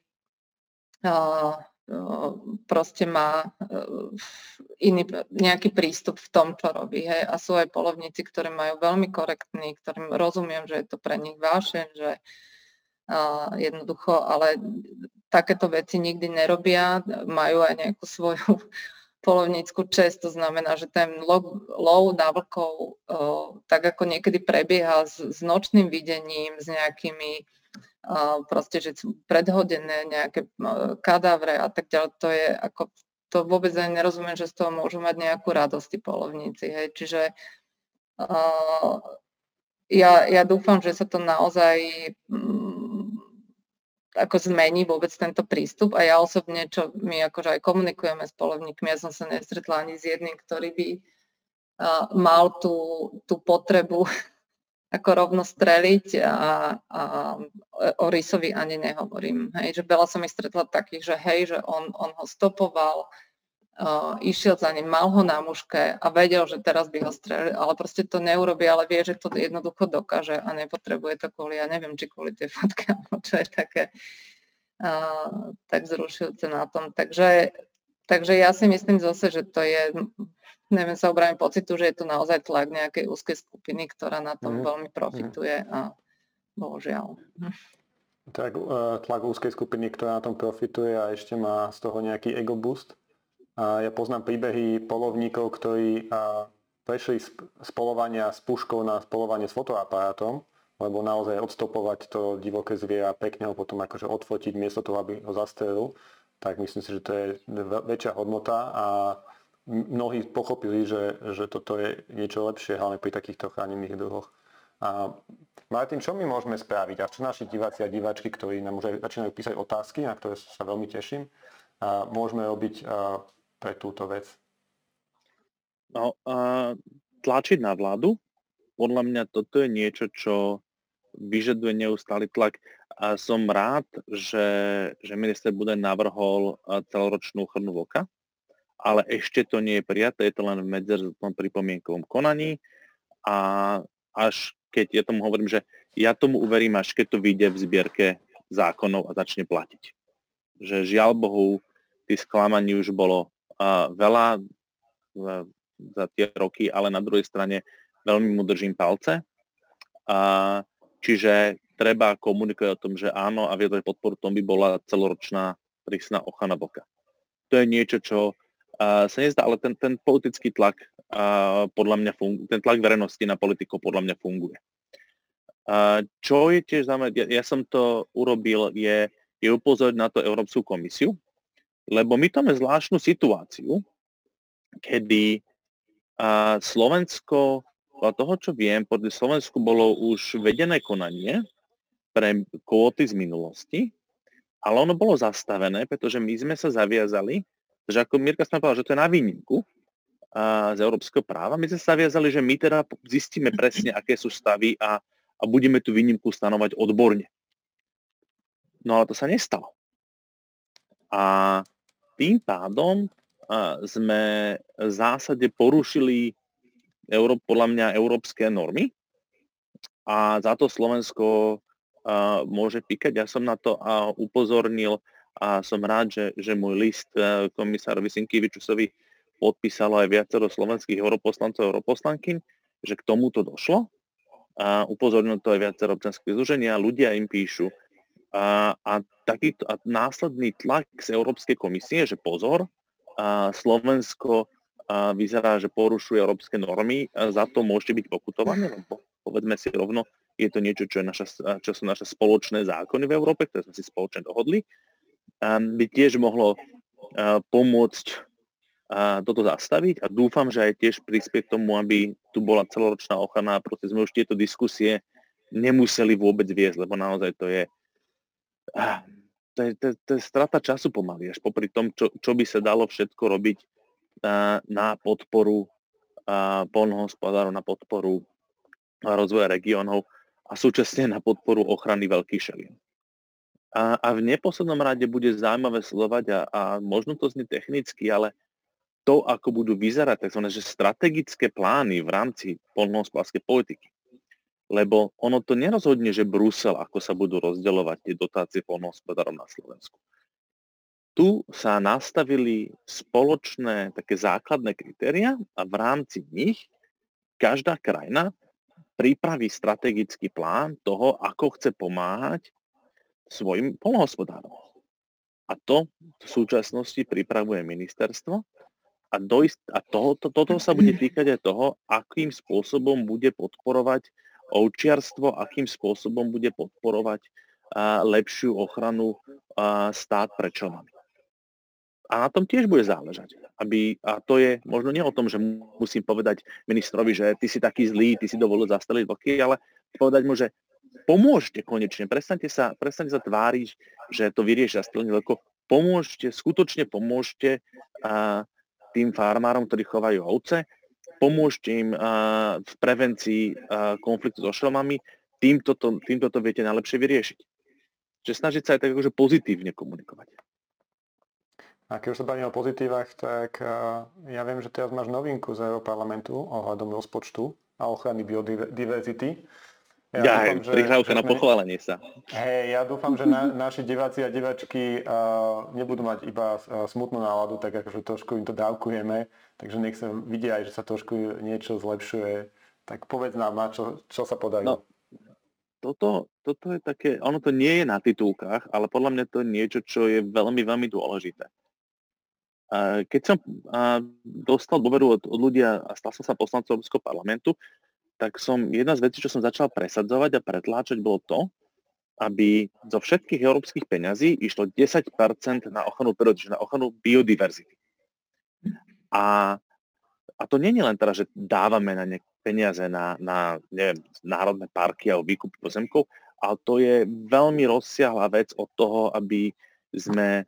proste má iný nejaký prístup v tom, čo robí. Hej. A sú aj polovníci, ktorí majú veľmi korektný, ktorým rozumiem, že je to pre nich vášeň, že uh, jednoducho, ale takéto veci nikdy nerobia, majú aj nejakú svoju [laughs] polovnícku čest, to znamená, že ten lov, lov uh, tak ako niekedy prebieha s, s nočným videním, s nejakými proste, že sú predhodené nejaké kadávre a tak ďalej, to je ako, to vôbec ani nerozumiem, že z toho môžu mať nejakú radosť tí polovníci, hej, čiže uh, ja, ja dúfam, že sa to naozaj, ako zmení vôbec tento prístup a ja osobne, čo my akože aj komunikujeme s polovníkmi, ja som sa nestretla ani s jedným, ktorý by uh, mal tú, tú potrebu [laughs] ako rovno streliť a, a o Rysovi ani nehovorím. Hej, že veľa som ich stretla takých, že hej, že on, on ho stopoval, uh, išiel za ním, mal ho na muške a vedel, že teraz by ho strelil, ale proste to neurobí, ale vie, že to jednoducho dokáže a nepotrebuje to kvôli, ja neviem, či kvôli tej fotke, [laughs] alebo čo je také uh, tak zrušujúce na tom. Takže, takže ja si myslím zase, že to je neviem sa obrániť pocitu, že je tu naozaj tlak nejakej úzkej skupiny, ktorá na tom mm. veľmi profituje a bohužiaľ. Tak e, tlak úzkej skupiny, ktorá na tom profituje a ešte má z toho nejaký ego boost. Ja poznám príbehy polovníkov, ktorí prešli z polovania s puškou na polovanie s fotoaparátom, lebo naozaj odstopovať to divoké zviera, pekne ho potom akože odfotiť miesto toho, aby ho zastrelil, tak myslím si, že to je väčšia hodnota a mnohí pochopili, že, že toto je niečo lepšie, hlavne pri takýchto chránených druhoch. A Martin, čo my môžeme spraviť? A čo naši diváci a diváčky, ktorí nám už aj začínajú písať otázky, na ktoré sa veľmi teším, a môžeme robiť pre túto vec? No, a tlačiť na vládu. Podľa mňa toto je niečo, čo vyžaduje neustály tlak. A som rád, že, že minister bude navrhol celoročnú chrnu voka, ale ešte to nie je prijaté, je to len v medzerezortnom pripomienkovom konaní a až keď ja tomu hovorím, že ja tomu uverím, až keď to vyjde v zbierke zákonov a začne platiť. Že žiaľ Bohu, tých sklamaní už bolo uh, veľa uh, za tie roky, ale na druhej strane veľmi mu držím palce. Uh, čiže treba komunikovať o tom, že áno a viedať podporu tom by bola celoročná prísna ochrana boka. To je niečo, čo uh, nezdá, ale ten, ten politický tlak uh, podľa mňa funguje, ten tlak verejnosti na politiku podľa mňa funguje. Uh, čo je tiež zaujímavé, ja, ja som to urobil, je, je upozorniť na to Európsku komisiu, lebo my máme zvláštnu situáciu, kedy uh, Slovensko, podľa toho, čo viem, podľa Slovensku bolo už vedené konanie pre kvóty z minulosti, ale ono bolo zastavené, pretože my sme sa zaviazali, že ako Mirka sa povedala, že to je na výnimku a, z európskeho práva, my sme sa zaviazali, že my teda zistíme presne, aké sú stavy a, a budeme tú výnimku stanovať odborne. No ale to sa nestalo. A tým pádom a, sme v zásade porušili Euró- podľa mňa európske normy a za to Slovensko a, môže píkať. Ja som na to a, upozornil a som rád, že, že môj list e, komisárovi Sinkivičusovi podpísalo aj viacero slovenských europoslancov a europoslankyň, že k tomuto došlo. A upozornil to aj viacero občanských združenia, ľudia im píšu. A, a, taký, a následný tlak z Európskej komisie, že pozor, a Slovensko a vyzerá, že porušuje európske normy, a za to môžete byť pokutovaní, lebo povedzme si rovno, je to niečo, čo, je naša, čo sú naše spoločné zákony v Európe, ktoré sme si spoločne dohodli by tiež mohlo pomôcť toto zastaviť a dúfam, že aj tiež prispieť tomu, aby tu bola celoročná ochrana a proste sme už tieto diskusie nemuseli vôbec viesť, lebo naozaj to je, to je, to je, to je strata času pomaly, až popri tom, čo, čo by sa dalo všetko robiť na, na podporu polnohospodárov, na podporu rozvoja regiónov a súčasne na podporu ochrany veľkých šelien. A, a v neposlednom rade bude zaujímavé sledovať a, a možno to znie technicky, ale to, ako budú vyzerať tzv. Že strategické plány v rámci polnohospodárskej politiky. Lebo ono to nerozhodne, že Brusel, ako sa budú rozdeľovať tie dotácie polnohospodárom na Slovensku. Tu sa nastavili spoločné také základné kritéria a v rámci nich každá krajina pripraví strategický plán toho, ako chce pomáhať svojim polnohospodárom. A to v súčasnosti pripravuje ministerstvo a, dojst, a toho, to, toto sa bude [clears throat] týkať aj toho, akým spôsobom bude podporovať ovčiarstvo, akým spôsobom bude podporovať a, lepšiu ochranu a, stát pre členami. A na tom tiež bude záležať. Aby, a to je možno nie o tom, že musím povedať ministrovi, že ty si taký zlý, ty si dovolil zastaviť vlky, ale povedať mu, že pomôžte konečne, prestaňte sa, prestaňte sa tváriť, že to vyriešia stĺni, lebo pomôžte, skutočne pomôžte a, tým farmárom, ktorí chovajú ovce, pomôžte im a, v prevencii a, konfliktu so šelmami, týmto to, týmto to viete najlepšie vyriešiť. Čiže snažiť sa aj tak akože pozitívne komunikovať. A keď už sa bavíme o pozitívach, tak ja viem, že teraz máš novinku z Európarlamentu ohľadom rozpočtu a ochrany biodiverzity. Ja, ja dúfam, prihrávka na pochválenie sa. Hej, ja dúfam, že na, naši diváci a divačky uh, nebudú mať iba uh, smutnú náladu, tak akože trošku im to dávkujeme, takže nech sa vidia aj, že sa trošku niečo zlepšuje. Tak povedz nám, na čo, čo sa podarilo. No, toto, toto je také, ono to nie je na titulkách, ale podľa mňa to je niečo, čo je veľmi, veľmi dôležité. Keď som dostal dôveru od, od ľudí a stal som sa poslancom Európskeho parlamentu, tak som, jedna z vecí, čo som začal presadzovať a pretláčať, bolo to, aby zo všetkých európskych peňazí išlo 10% na ochranu prírody, na ochranu biodiverzity. A, a to nie je len teda, že dávame na ne peniaze na, na neviem, národné parky alebo výkup pozemkov, ale to je veľmi rozsiahla vec od toho, aby sme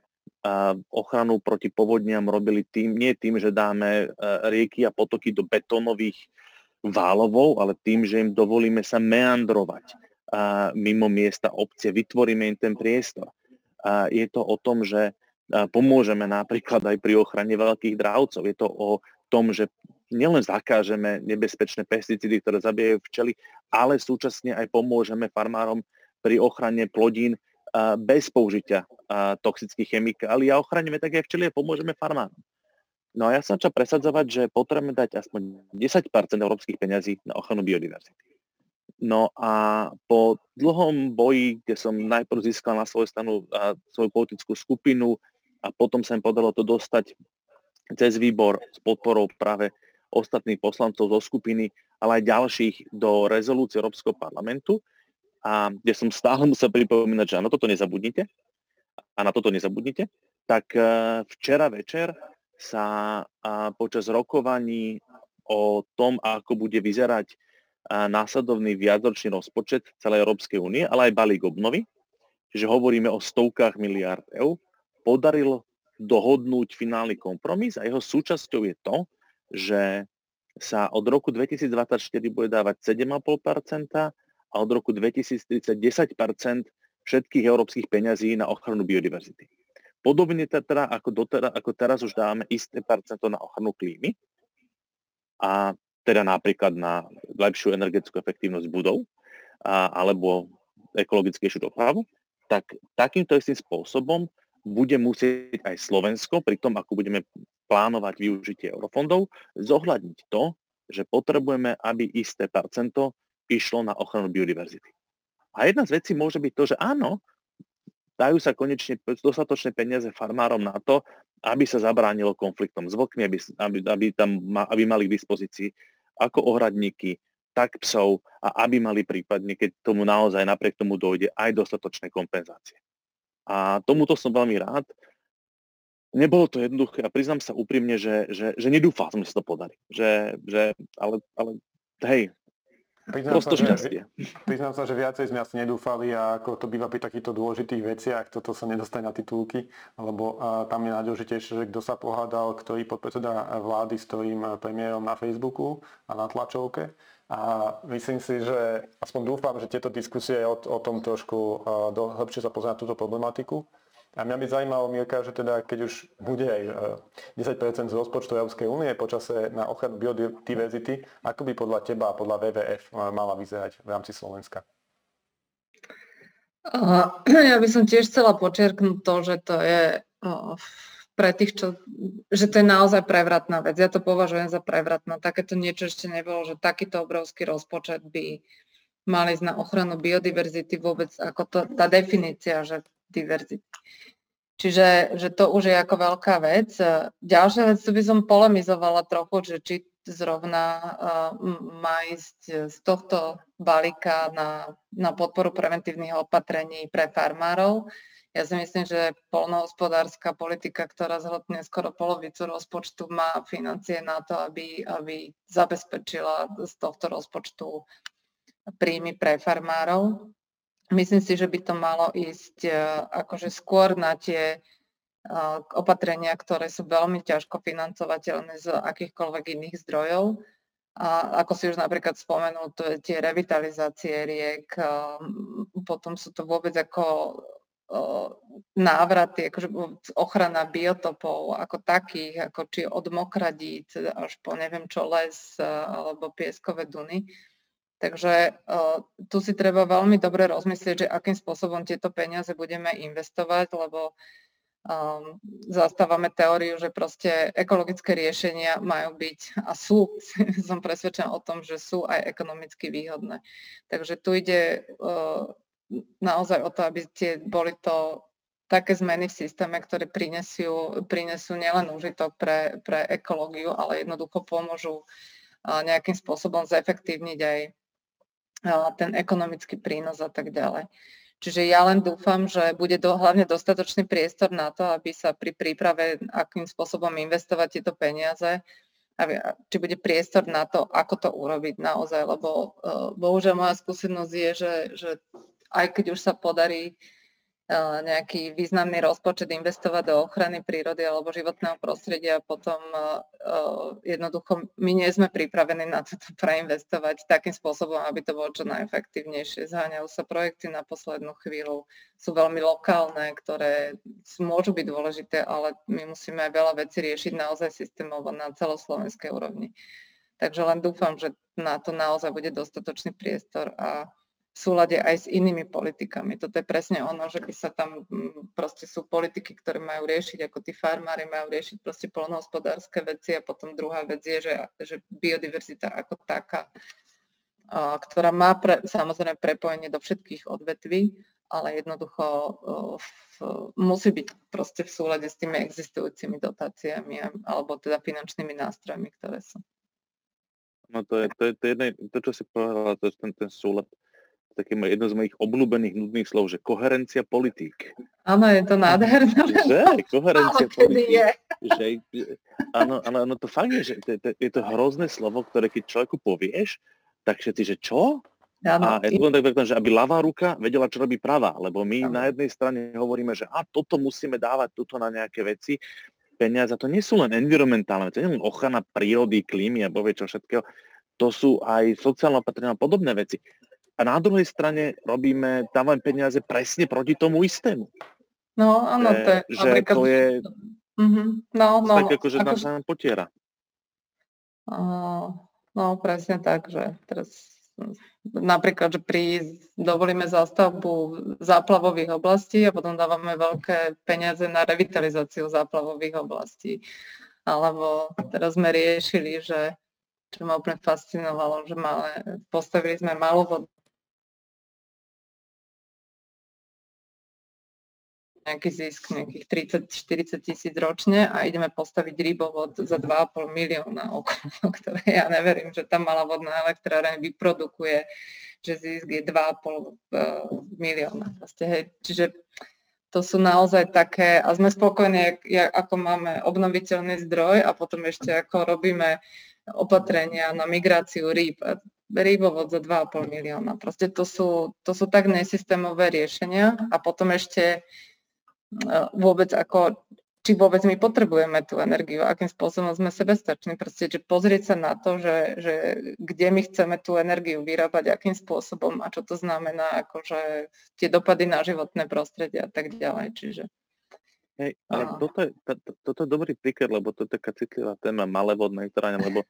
ochranu proti povodniam robili tým, nie tým, že dáme e, rieky a potoky do betónových válovov, ale tým, že im dovolíme sa meandrovať mimo miesta obce, vytvoríme im ten priestor. Je to o tom, že pomôžeme napríklad aj pri ochrane veľkých drávcov. Je to o tom, že nielen zakážeme nebezpečné pesticídy, ktoré zabijajú včely, ale súčasne aj pomôžeme farmárom pri ochrane plodín bez použitia toxických chemikálií a ochránime tak aj a pomôžeme farmárom. No a ja som začal presadzovať, že potrebujeme dať aspoň 10% európskych peňazí na ochranu biodiverzity. No a po dlhom boji, kde som najprv získal na svoju stranu a svoju politickú skupinu a potom sa im podarilo to dostať cez výbor s podporou práve ostatných poslancov zo skupiny, ale aj ďalších do rezolúcie Európskeho parlamentu, a kde som stále musel pripomínať, že áno, toto nezabudnite a na toto nezabudnite, tak e, včera večer sa počas rokovaní o tom, ako bude vyzerať následovný viacročný rozpočet celej Európskej únie, ale aj balík obnovy, čiže hovoríme o stovkách miliárd eur, podarilo dohodnúť finálny kompromis a jeho súčasťou je to, že sa od roku 2024 bude dávať 7,5% a od roku 2030 10% všetkých európskych peňazí na ochranu biodiverzity. Podobne teda ako, dotera, ako teraz už dáme isté percento na ochranu klímy a teda napríklad na lepšiu energetickú efektívnosť budov a, alebo ekologickejšiu dopravu, tak takýmto istým spôsobom bude musieť aj Slovensko, pri tom, ako budeme plánovať využitie eurofondov, zohľadniť to, že potrebujeme, aby isté percento išlo na ochranu biodiverzity. A jedna z vecí môže byť to, že áno, dajú sa konečne dostatočné peniaze farmárom na to, aby sa zabránilo konfliktom s vlkmi, aby, aby, aby, tam, aby mali k dispozícii ako ohradníky, tak psov a aby mali prípadne, keď tomu naozaj napriek tomu dojde, aj dostatočné kompenzácie. A tomuto som veľmi rád. Nebolo to jednoduché a priznám sa úprimne, že, že, že nedúfal som, že sa to podarí. Že, že, ale, ale hej, Priznám sa, že, priznám sa, že viacej sme asi nedúfali a ako to býva pri takýchto dôležitých veciach, toto sa nedostane na titulky, lebo a, tam je najdôležitejšie, že kto sa pohádal, ktorý podpredseda vlády s ktorým premiérom na Facebooku a na tlačovke. A myslím si, že aspoň dúfam, že tieto diskusie o, o tom trošku do, hĺbšie sa pozrieť na túto problematiku a mňa by zaujímalo, Mirka, že teda keď už bude aj 10% e, z rozpočtu Európskej únie počase na ochranu biodiverzity, ako by podľa teba a podľa WWF e, mala vyzerať v rámci Slovenska? [clears throat] Ja by som tiež chcela počerknúť to, že to je pre tých, čo, že to je naozaj prevratná vec. Ja to považujem za prevratná. Takéto niečo ešte nebolo, že takýto obrovský rozpočet by mali ísť na ochranu biodiverzity vôbec, ako to, tá definícia, že diverzity. Čiže že to už je ako veľká vec. Ďalšia vec, tu by som polemizovala trochu, že či zrovna uh, má ísť z tohto balíka na, na podporu preventívnych opatrení pre farmárov. Ja si myslím, že polnohospodárska politika, ktorá zhltne skoro polovicu rozpočtu, má financie na to, aby, aby zabezpečila z tohto rozpočtu príjmy pre farmárov. Myslím si, že by to malo ísť akože skôr na tie opatrenia, ktoré sú veľmi ťažko financovateľné z akýchkoľvek iných zdrojov. A ako si už napríklad spomenul, to je tie revitalizácie riek, potom sú to vôbec ako návraty, akože ochrana biotopov ako takých, ako či od mokradíc až po neviem čo les alebo pieskové duny. Takže uh, tu si treba veľmi dobre rozmyslieť, že akým spôsobom tieto peniaze budeme investovať, lebo um, zastávame teóriu, že proste ekologické riešenia majú byť a sú, [laughs] som presvedčená o tom, že sú aj ekonomicky výhodné. Takže tu ide uh, naozaj o to, aby tie, boli to také zmeny v systéme, ktoré prinesú, prinesú nielen užitok pre, pre ekológiu, ale jednoducho pomôžu nejakým spôsobom zefektívniť aj ten ekonomický prínos a tak ďalej. Čiže ja len dúfam, že bude do, hlavne dostatočný priestor na to, aby sa pri príprave, akým spôsobom investovať tieto peniaze, aby, či bude priestor na to, ako to urobiť naozaj, lebo uh, bohužiaľ moja skúsenosť je, že, že aj keď už sa podarí nejaký významný rozpočet investovať do ochrany prírody alebo životného prostredia a potom eh, eh, jednoducho my nie sme pripravení na toto [laughs] preinvestovať takým spôsobom, aby to bolo čo najefektívnejšie. Zháňajú sa projekty na poslednú chvíľu, sú veľmi lokálne, ktoré môžu byť dôležité, ale my musíme aj veľa vecí riešiť naozaj systémovo na celoslovenskej úrovni. Takže len dúfam, že na to naozaj bude dostatočný priestor a súlade aj s inými politikami. Toto je presne ono, že by sa tam mm, proste sú politiky, ktoré majú riešiť, ako tí farmári majú riešiť proste polnohospodárske veci a potom druhá vec je, že, že biodiverzita ako taká, ktorá má pre, samozrejme prepojenie do všetkých odvetví, ale jednoducho v, musí byť proste v súlade s tými existujúcimi dotáciami alebo teda finančnými nástrojmi, ktoré sú. No to je, to je, to, je jedne, to čo si povedala, to je ten, ten súlad také jedno z mojich obľúbených nudných slov, že koherencia politík. Áno, je to nádherné. Že? Koherencia politík. Je. Že, áno, áno, áno, to fakt je, že to, to, je to hrozné slovo, ktoré keď človeku povieš, tak všetci, že čo? Áno. A je to tak, že aby ľavá ruka vedela, čo robí pravá, lebo my áno. na jednej strane hovoríme, že a toto musíme dávať tuto na nejaké veci, peniaze, to nie sú len environmentálne, to nie je len ochrana prírody, klímy a bovie čo všetkého, to sú aj sociálne opatrenia a podobné veci a na druhej strane robíme, dávame peniaze presne proti tomu istému. No, áno, to je... Že napríklad... to je... Mm-hmm. No, no, tak ako, že ako... nás nám potiera. Uh, no, presne tak, že teraz napríklad, že pri, dovolíme zástavbu záplavových oblastí a potom dávame veľké peniaze na revitalizáciu záplavových oblastí. Alebo teraz sme riešili, že čo ma úplne fascinovalo, že máme, postavili sme malú nejaký zisk nejakých 30-40 tisíc ročne a ideme postaviť rybovod za 2,5 milióna okolo, [laughs] ktoré ja neverím, že tá malá vodná elektráreň vyprodukuje, že zisk je 2,5 uh, milióna. Proste, hej. Čiže to sú naozaj také, a sme spokojní, ako máme obnoviteľný zdroj a potom ešte ako robíme opatrenia na migráciu rýb. Rýbovod za 2,5 milióna. Proste to sú, to sú tak nesystémové riešenia a potom ešte vôbec ako, či vôbec my potrebujeme tú energiu, akým spôsobom sme sebestační. Proste, že pozrieť sa na to, že, že kde my chceme tú energiu vyrábať, akým spôsobom a čo to znamená, akože tie dopady na životné prostredie a tak ďalej. Čiže Hej, ale a... toto, je, to, toto je dobrý príklad, lebo to je taká citlivá téma malé vodné elektrárne, lebo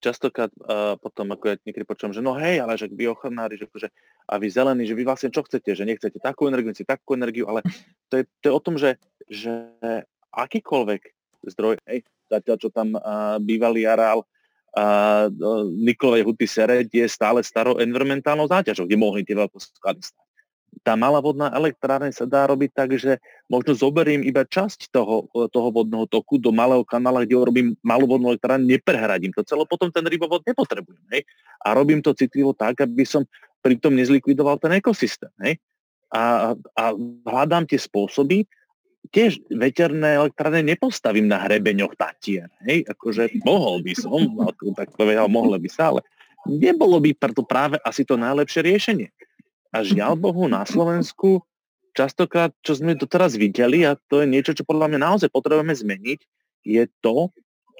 častokrát uh, potom, ako ja niekedy počujem, že no hej, ale že vy ochranári, že akože, a vy zelení, že vy vlastne čo chcete, že nechcete takú energiu, nechcete takú energiu, ale to je, to je o tom, že, že akýkoľvek zdroj, hej, zatiaľ čo tam uh, bývalý areál uh, Nikolovej huty Sereď je stále starou environmentálnou záťažou, kde mohli tie veľké sklady stať tá malá vodná elektrárne sa dá robiť tak, že možno zoberiem iba časť toho, toho vodného toku do malého kanála, kde urobím malú vodnú elektrárne, neprehradím to celé, potom ten rybovod nepotrebujem. Hej? A robím to citlivo tak, aby som pritom nezlikvidoval ten ekosystém. Hej? A, a hľadám tie spôsoby, tiež veterné elektrárne nepostavím na hrebeňoch Tatier. Hej? Akože mohol by som, tak povedal, mohlo by sa, ale nebolo by preto práve asi to najlepšie riešenie. A žiaľ Bohu na Slovensku častokrát, čo sme doteraz videli, a to je niečo, čo podľa mňa naozaj potrebujeme zmeniť, je to,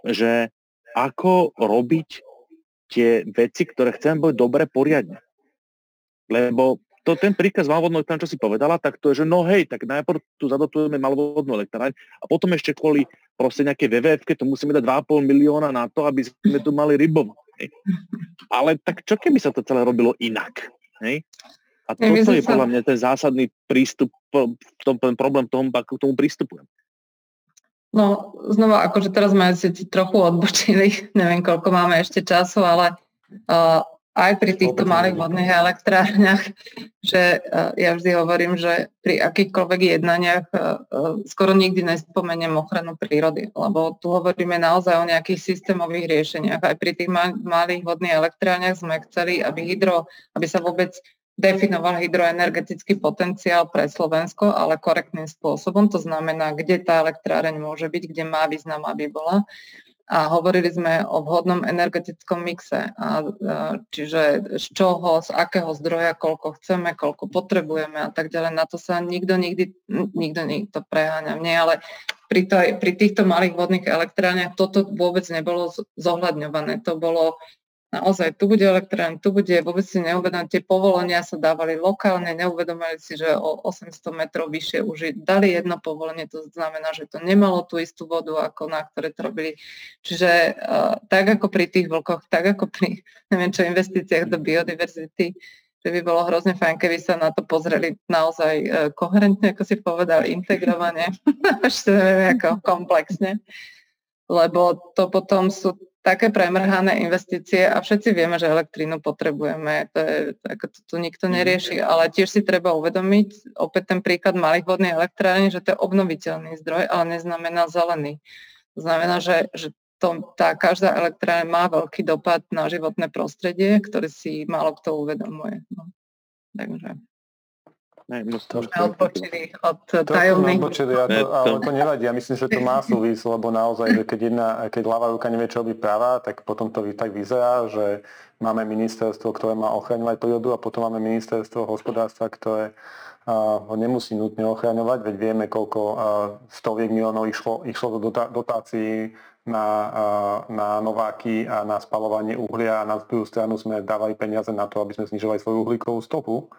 že ako robiť tie veci, ktoré chceme byť dobre poriadne. Lebo to, ten príkaz malovodnú elektráň, čo si povedala, tak to je, že no hej, tak najprv tu zadotujeme malovodnú elektráň a potom ešte kvôli proste nejaké WWF, to musíme dať 2,5 milióna na to, aby sme tu mali rybov. Ale tak čo keby sa to celé robilo inak? Hej? A toto je podľa mňa ten zásadný prístup, tom, ten problém tomu, k tomu prístupujem. No, znova, akože teraz sme si trochu odbočili, [laughs] neviem, koľko máme ešte času, ale uh, aj pri týchto malých vodných elektrárniach, [laughs] že uh, ja vždy hovorím, že pri akýchkoľvek jednaniach uh, skoro nikdy nespomeniem ochranu prírody, lebo tu hovoríme naozaj o nejakých systémových riešeniach. Aj pri tých malých vodných elektrárniach sme chceli, aby hydro, aby sa vôbec definoval hydroenergetický potenciál pre Slovensko, ale korektným spôsobom. To znamená, kde tá elektráreň môže byť, kde má význam, aby bola. A hovorili sme o vhodnom energetickom mixe. A, čiže z čoho, z akého zdroja, koľko chceme, koľko potrebujeme a tak ďalej. Na to sa nikto nikdy, nikto nikto preháňa. Nie, ale pri, to, pri týchto malých vodných elektrániach toto vôbec nebolo zohľadňované. To bolo naozaj tu bude elektrárne, tu bude, vôbec si neuvedomili, tie povolenia sa dávali lokálne, neuvedomili si, že o 800 metrov vyššie už dali jedno povolenie, to znamená, že to nemalo tú istú vodu, ako na ktoré to robili. Čiže uh, tak ako pri tých vlkoch, tak ako pri, neviem čo, investíciách do biodiverzity, že by bolo hrozne fajn, keby sa na to pozreli naozaj uh, koherentne, ako si povedal, integrovane, [laughs] až neviem, ako komplexne lebo to potom sú také premrhané investície a všetci vieme, že elektrínu potrebujeme, to, je, ako to tu nikto mhm. nerieši, ale tiež si treba uvedomiť, opäť ten príklad malých vodných elektrární, že to je obnoviteľný zdroj, ale neznamená zelený. To znamená, že, že to, tá každá elektrárne má veľký dopad na životné prostredie, ktoré si málo kto uvedomuje. No. Takže. Ne, odbočili od tajomných. Odbočili, to, ale to nevadí. Ja myslím, že to má súvis, lebo naozaj, že keď, jedna, keď ľavá ruka nevie, čo by práva, tak potom to tak vyzerá, že máme ministerstvo, ktoré má ochraňovať prírodu a potom máme ministerstvo hospodárstva, ktoré ho nemusí nutne ochraňovať, veď vieme, koľko stoviek miliónov išlo, išlo do dotácií na, na nováky a na spalovanie uhlia a na druhú stranu sme dávali peniaze na to, aby sme znižovali svoju uhlíkovú stopu.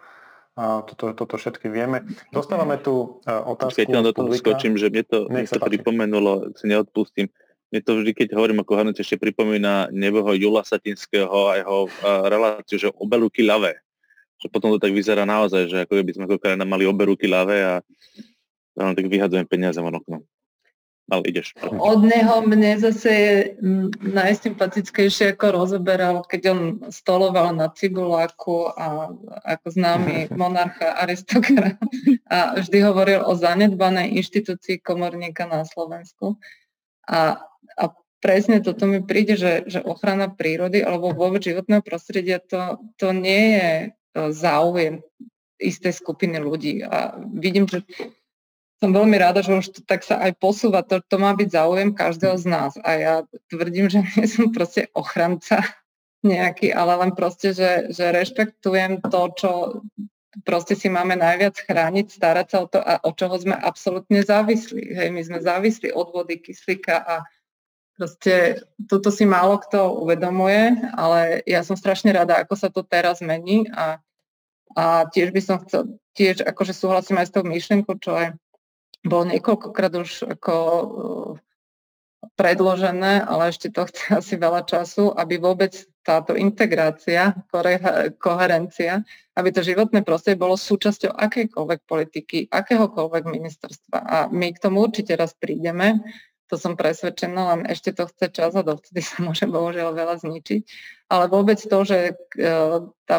A toto, toto všetky vieme. Dostávame tu uh, otázku Keď na to skočím, že mne to, mne to pripomenulo, si neodpustím, mne to vždy, keď hovorím o koherente, ešte pripomína neboho Jula Satinského a jeho uh, reláciu, že obeluky ľavé. Že potom to tak vyzerá naozaj, že ako by sme ako krajina mali oberuky ľavé a ja len tak vyhadzujem peniaze von oknom ale ideš. Od neho mne zase je najsympatickejšie, ako rozoberal, keď on stoloval na cibuláku a ako známy [laughs] monarcha, aristokrat a vždy hovoril o zanedbanej inštitúcii komorníka na Slovensku. A, a presne toto mi príde, že, že ochrana prírody alebo vôbec životného prostredia to, to nie je e, záujem istej skupiny ľudí. A vidím, že som veľmi rada, že už to tak sa aj posúva. To, to má byť záujem každého z nás. A ja tvrdím, že [laughs] nie som proste ochranca nejaký, ale len proste, že, že rešpektujem to, čo proste si máme najviac chrániť, starať sa o to, a o čoho sme absolútne závislí. Hej, my sme závislí od vody, kyslíka a proste toto si málo kto uvedomuje, ale ja som strašne rada, ako sa to teraz mení a, a tiež by som chcel, tiež akože súhlasím aj s tou myšlienkou, čo je bolo niekoľkokrát už ako uh, predložené, ale ešte to chce [laughs] asi veľa času, aby vôbec táto integrácia, koherencia, aby to životné prostredie bolo súčasťou akejkoľvek politiky, akéhokoľvek ministerstva. A my k tomu určite raz prídeme, to som presvedčená, len ešte to chce čas a dovtedy sa môže bohužiaľ veľa zničiť. Ale vôbec to, že e, tá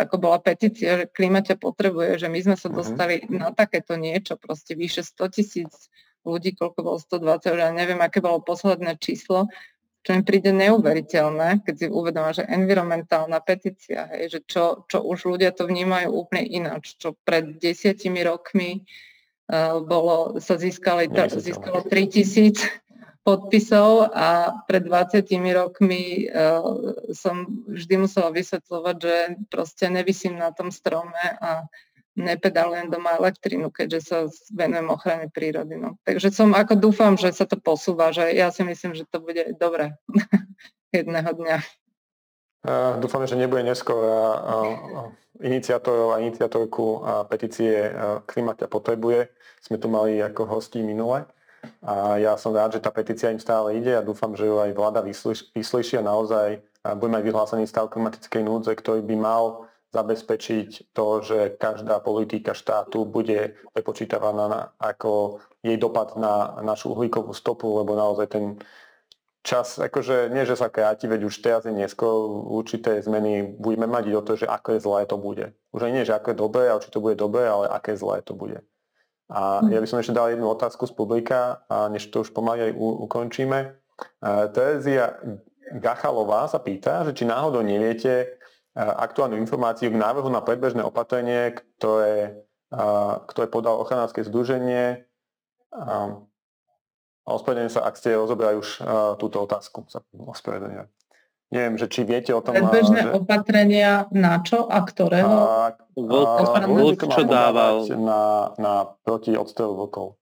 ako bola petícia, že klíma ťa potrebuje, že my sme sa mhm. dostali mm-hmm. na takéto niečo, proste vyše 100 tisíc ľudí, koľko bolo 120, ja neviem, aké bolo posledné číslo, čo mi príde neuveriteľné, keď si uvedomá, že environmentálna petícia, hej, že čo, čo už ľudia to vnímajú úplne ináč, čo pred desiatimi rokmi bolo, sa získali, získalo 3000 podpisov a pred 20 rokmi uh, som vždy musela vysvetľovať, že proste nevysím na tom strome a nepedalujem doma elektrínu, keďže sa venujem ochrane prírody. No. Takže som ako dúfam, že sa to posúva, že ja si myslím, že to bude dobre [laughs] jedného dňa. Dúfam, že nebude neskôr. Iniciátorov a iniciátorku a petície Klimaťa potrebuje. Sme tu mali ako hostí minule. A ja som rád, že tá petícia im stále ide a dúfam, že ju aj vláda vyslyší a naozaj bude mať vyhlásený stav klimatickej núdze, ktorý by mal zabezpečiť to, že každá politika štátu bude prepočítavaná ako jej dopad na našu uhlíkovú stopu, lebo naozaj ten čas, akože nie, že sa kráti, veď už teraz je neskôr určité zmeny budeme mať o to, že aké zlé to bude. Už aj nie, že aké dobré, ale či to bude dobré, ale aké zlé to bude. A ja by som ešte dal jednu otázku z publika, a než to už pomaly aj ukončíme. Terezia Gachalová sa pýta, že či náhodou neviete, aktuálnu informáciu k návrhu na predbežné opatrenie, ktoré, ktoré podal ochranárske združenie. A ospravedlňujem sa, ak ste rozobrali už túto otázku. Sa ospravedlňujem. Neviem, že či viete o tom... Predbežné že... opatrenia na čo a ktorého? A, Vlk, čo dával? Na, na proti odstrelu vlkov.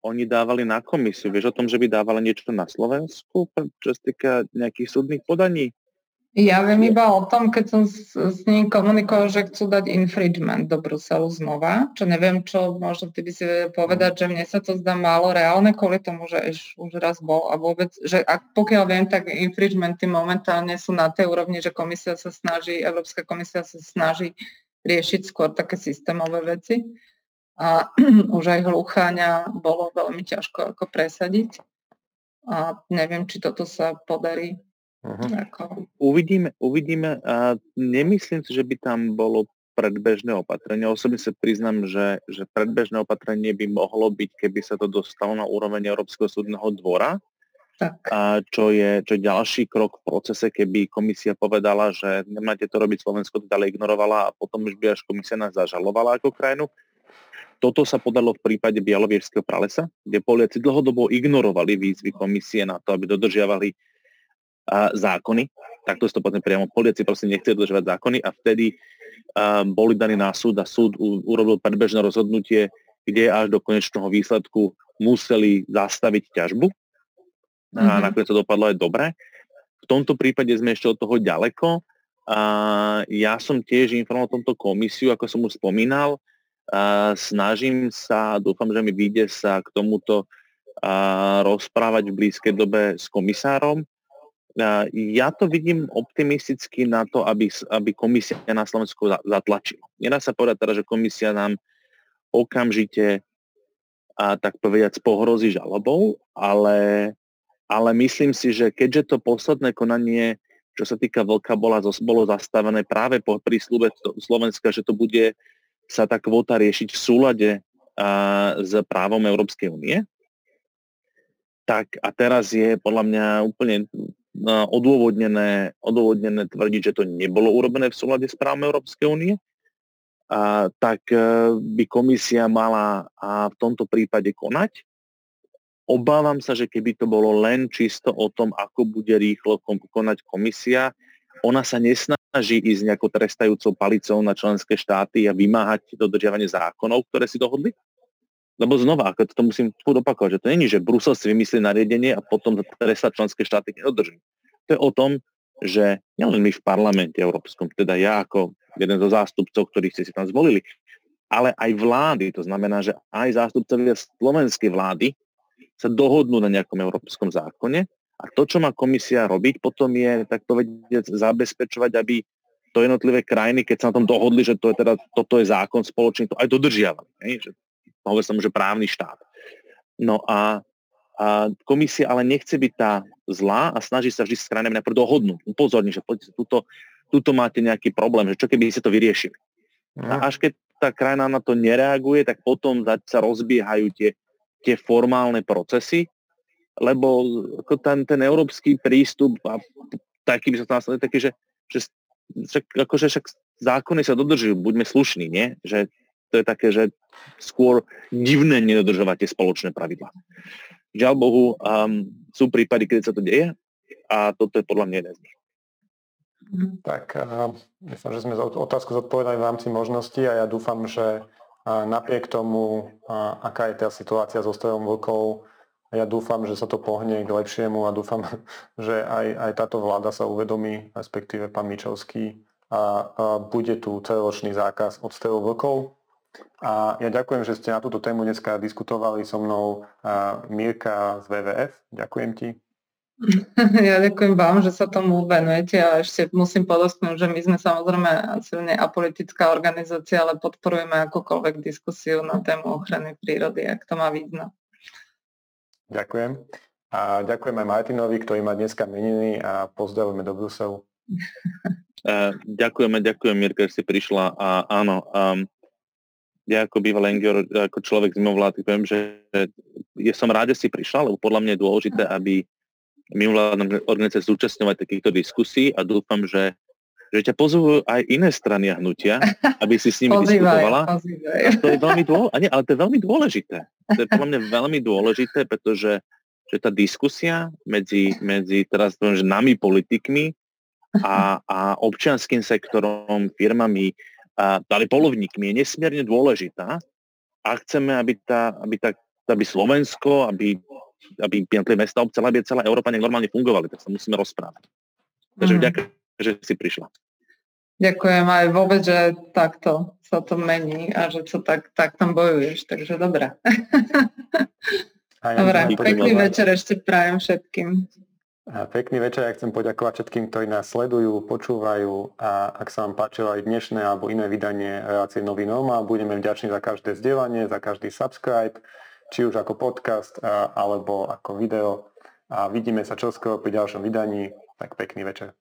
Oni dávali na komisiu. Vieš o tom, že by dávali niečo na Slovensku, čo sa týka nejakých súdnych podaní? Ja viem iba o tom, keď som s, s ním komunikoval, že chcú dať infringement do Bruselu znova, čo neviem, čo možno ty by si povedať, že mne sa to zdá málo reálne kvôli tomu, že iš, už raz bol a vôbec, že ak, pokiaľ viem, tak infringementy momentálne sú na tej úrovni, že komisia sa snaží, Európska komisia sa snaží riešiť skôr také systémové veci. A [clears throat] už aj hlucháňa bolo veľmi ťažko ako presadiť. A neviem, či toto sa podarí Uh-huh. Ako... Uvidíme, uvidíme. A nemyslím si, že by tam bolo predbežné opatrenie. Osobne sa priznám, že, že predbežné opatrenie by mohlo byť, keby sa to dostalo na úroveň Európskeho súdneho dvora, tak. A čo, je, čo je ďalší krok v procese, keby komisia povedala, že nemáte to robiť, Slovensko to ďalej ignorovala a potom už by až komisia nás zažalovala ako krajinu. Toto sa podalo v prípade Bialoviežského pralesa, kde Poliaci dlhodobo ignorovali výzvy komisie na to, aby dodržiavali a zákony, takto si to potom priamo poliaci proste nechce dodržovať zákony a vtedy a, boli daní na súd a súd u, urobil predbežné rozhodnutie, kde až do konečného výsledku museli zastaviť ťažbu a mm-hmm. nakoniec to dopadlo aj dobre. V tomto prípade sme ešte od toho ďaleko. A ja som tiež informoval tomto komisiu, ako som už spomínal. A snažím sa, dúfam, že mi vyjde sa k tomuto a rozprávať v blízkej dobe s komisárom ja to vidím optimisticky na to, aby, aby komisia na Slovensku zatlačila. Nedá sa povedať teda, že komisia nám okamžite a tak povediať pohrozí žalobou, ale, ale myslím si, že keďže to posledné konanie, čo sa týka Vlka, bola, bolo zastavené práve po prísľube Slovenska, že to bude sa tá kvota riešiť v súlade a, s právom Európskej únie, tak a teraz je podľa mňa úplne odôvodnené, odôvodnené tvrdiť, že to nebolo urobené v súlade s právom Európskej únie, tak e, by komisia mala v tomto prípade konať. Obávam sa, že keby to bolo len čisto o tom, ako bude rýchlo konať komisia, ona sa nesnaží ísť nejakou trestajúcou palicou na členské štáty a vymáhať dodržiavanie zákonov, ktoré si dohodli. Lebo znova, ako to musím opakovať, že to není, že Brusel si vymyslí nariadenie a potom trestá členské štáty nedodrží. To je o tom, že nielen my v parlamente európskom, teda ja ako jeden zo zástupcov, ktorých ste si tam zvolili, ale aj vlády, to znamená, že aj zástupcovia slovenskej vlády sa dohodnú na nejakom európskom zákone a to, čo má komisia robiť, potom je, tak povedať, zabezpečovať, aby to jednotlivé krajiny, keď sa na tom dohodli, že to je teda, toto je zákon spoločný, to aj dodržiavali. Že hovorí sa že právny štát. No a, a komisia ale nechce byť tá zlá a snaží sa vždy s krajinami najprv dohodnúť. Upozorní, že poďte, tuto, tuto máte nejaký problém, že čo keby ste to vyriešili. A mhm. až keď tá krajina na to nereaguje, tak potom sa rozbiehajú tie, tie formálne procesy, lebo ako ten, ten európsky prístup a taký by sa to následne taký, že, že však, akože však zákony sa dodržujú, buďme slušní, nie? Že to je také, že skôr divné nedodržovať tie spoločné pravidlá. Žiaľ Bohu, um, sú prípady, keď sa to deje a toto je podľa mňa jeden z nich. Tak uh, myslím, že sme otázku zodpovedali v rámci možností a ja dúfam, že uh, napriek tomu, uh, aká je tá situácia so strojom vlkov, ja dúfam, že sa to pohne k lepšiemu a dúfam, [laughs] že aj, aj táto vláda sa uvedomí, respektíve pán Mičovský, a, a bude tu celoročný zákaz odstrelu vlkov. A ja ďakujem, že ste na túto tému dneska diskutovali so mnou a Mirka z WWF. Ďakujem ti. [laughs] Ja ďakujem vám, že sa tomu venujete a ešte musím podotknúť, že my sme samozrejme silne apolitická organizácia, ale podporujeme akúkoľvek diskusiu na tému ochrany prírody, ak to má význam. Ďakujem. A ďakujem aj Martinovi, ktorý má dneska meniny a pozdravujeme do Bruselu. [laughs] ďakujeme, ďakujem Mirka, že si prišla a áno, um, ja ako bývalý NGO, ako človek z mimovládky poviem, že ja som rád, že si prišla, lebo podľa mňa je dôležité, aby mimovládne organizácie zúčastňovať takýchto diskusí a dúfam, že že ťa pozvú aj iné strany a hnutia, [laughs] aby si s nimi pozývaj, diskutovala. Pozývaj. A to je veľmi dôležité, nie, ale to je veľmi dôležité. To je podľa mňa veľmi dôležité, pretože že tá diskusia medzi, medzi teraz poviem, že nami politikmi a, a občianským sektorom, firmami, ale polovníkmi je nesmierne dôležitá a chceme, aby, tá, aby, tá, aby Slovensko, aby, aby mesta, obce, aby celá Európa normálne fungovali, tak sa musíme rozprávať. Takže mm. ďakujem, že si prišla. Ďakujem aj vôbec, že takto sa to mení a že to tak, tak tam bojuješ, takže dobré. Dobre, pekný večer ešte prajem všetkým. Pekný večer, ja chcem poďakovať všetkým, ktorí nás sledujú, počúvajú a ak sa vám páčilo aj dnešné alebo iné vydanie relácie Nový Normál, budeme vďační za každé zdieľanie, za každý subscribe, či už ako podcast alebo ako video a vidíme sa čoskoro pri ďalšom vydaní, tak pekný večer.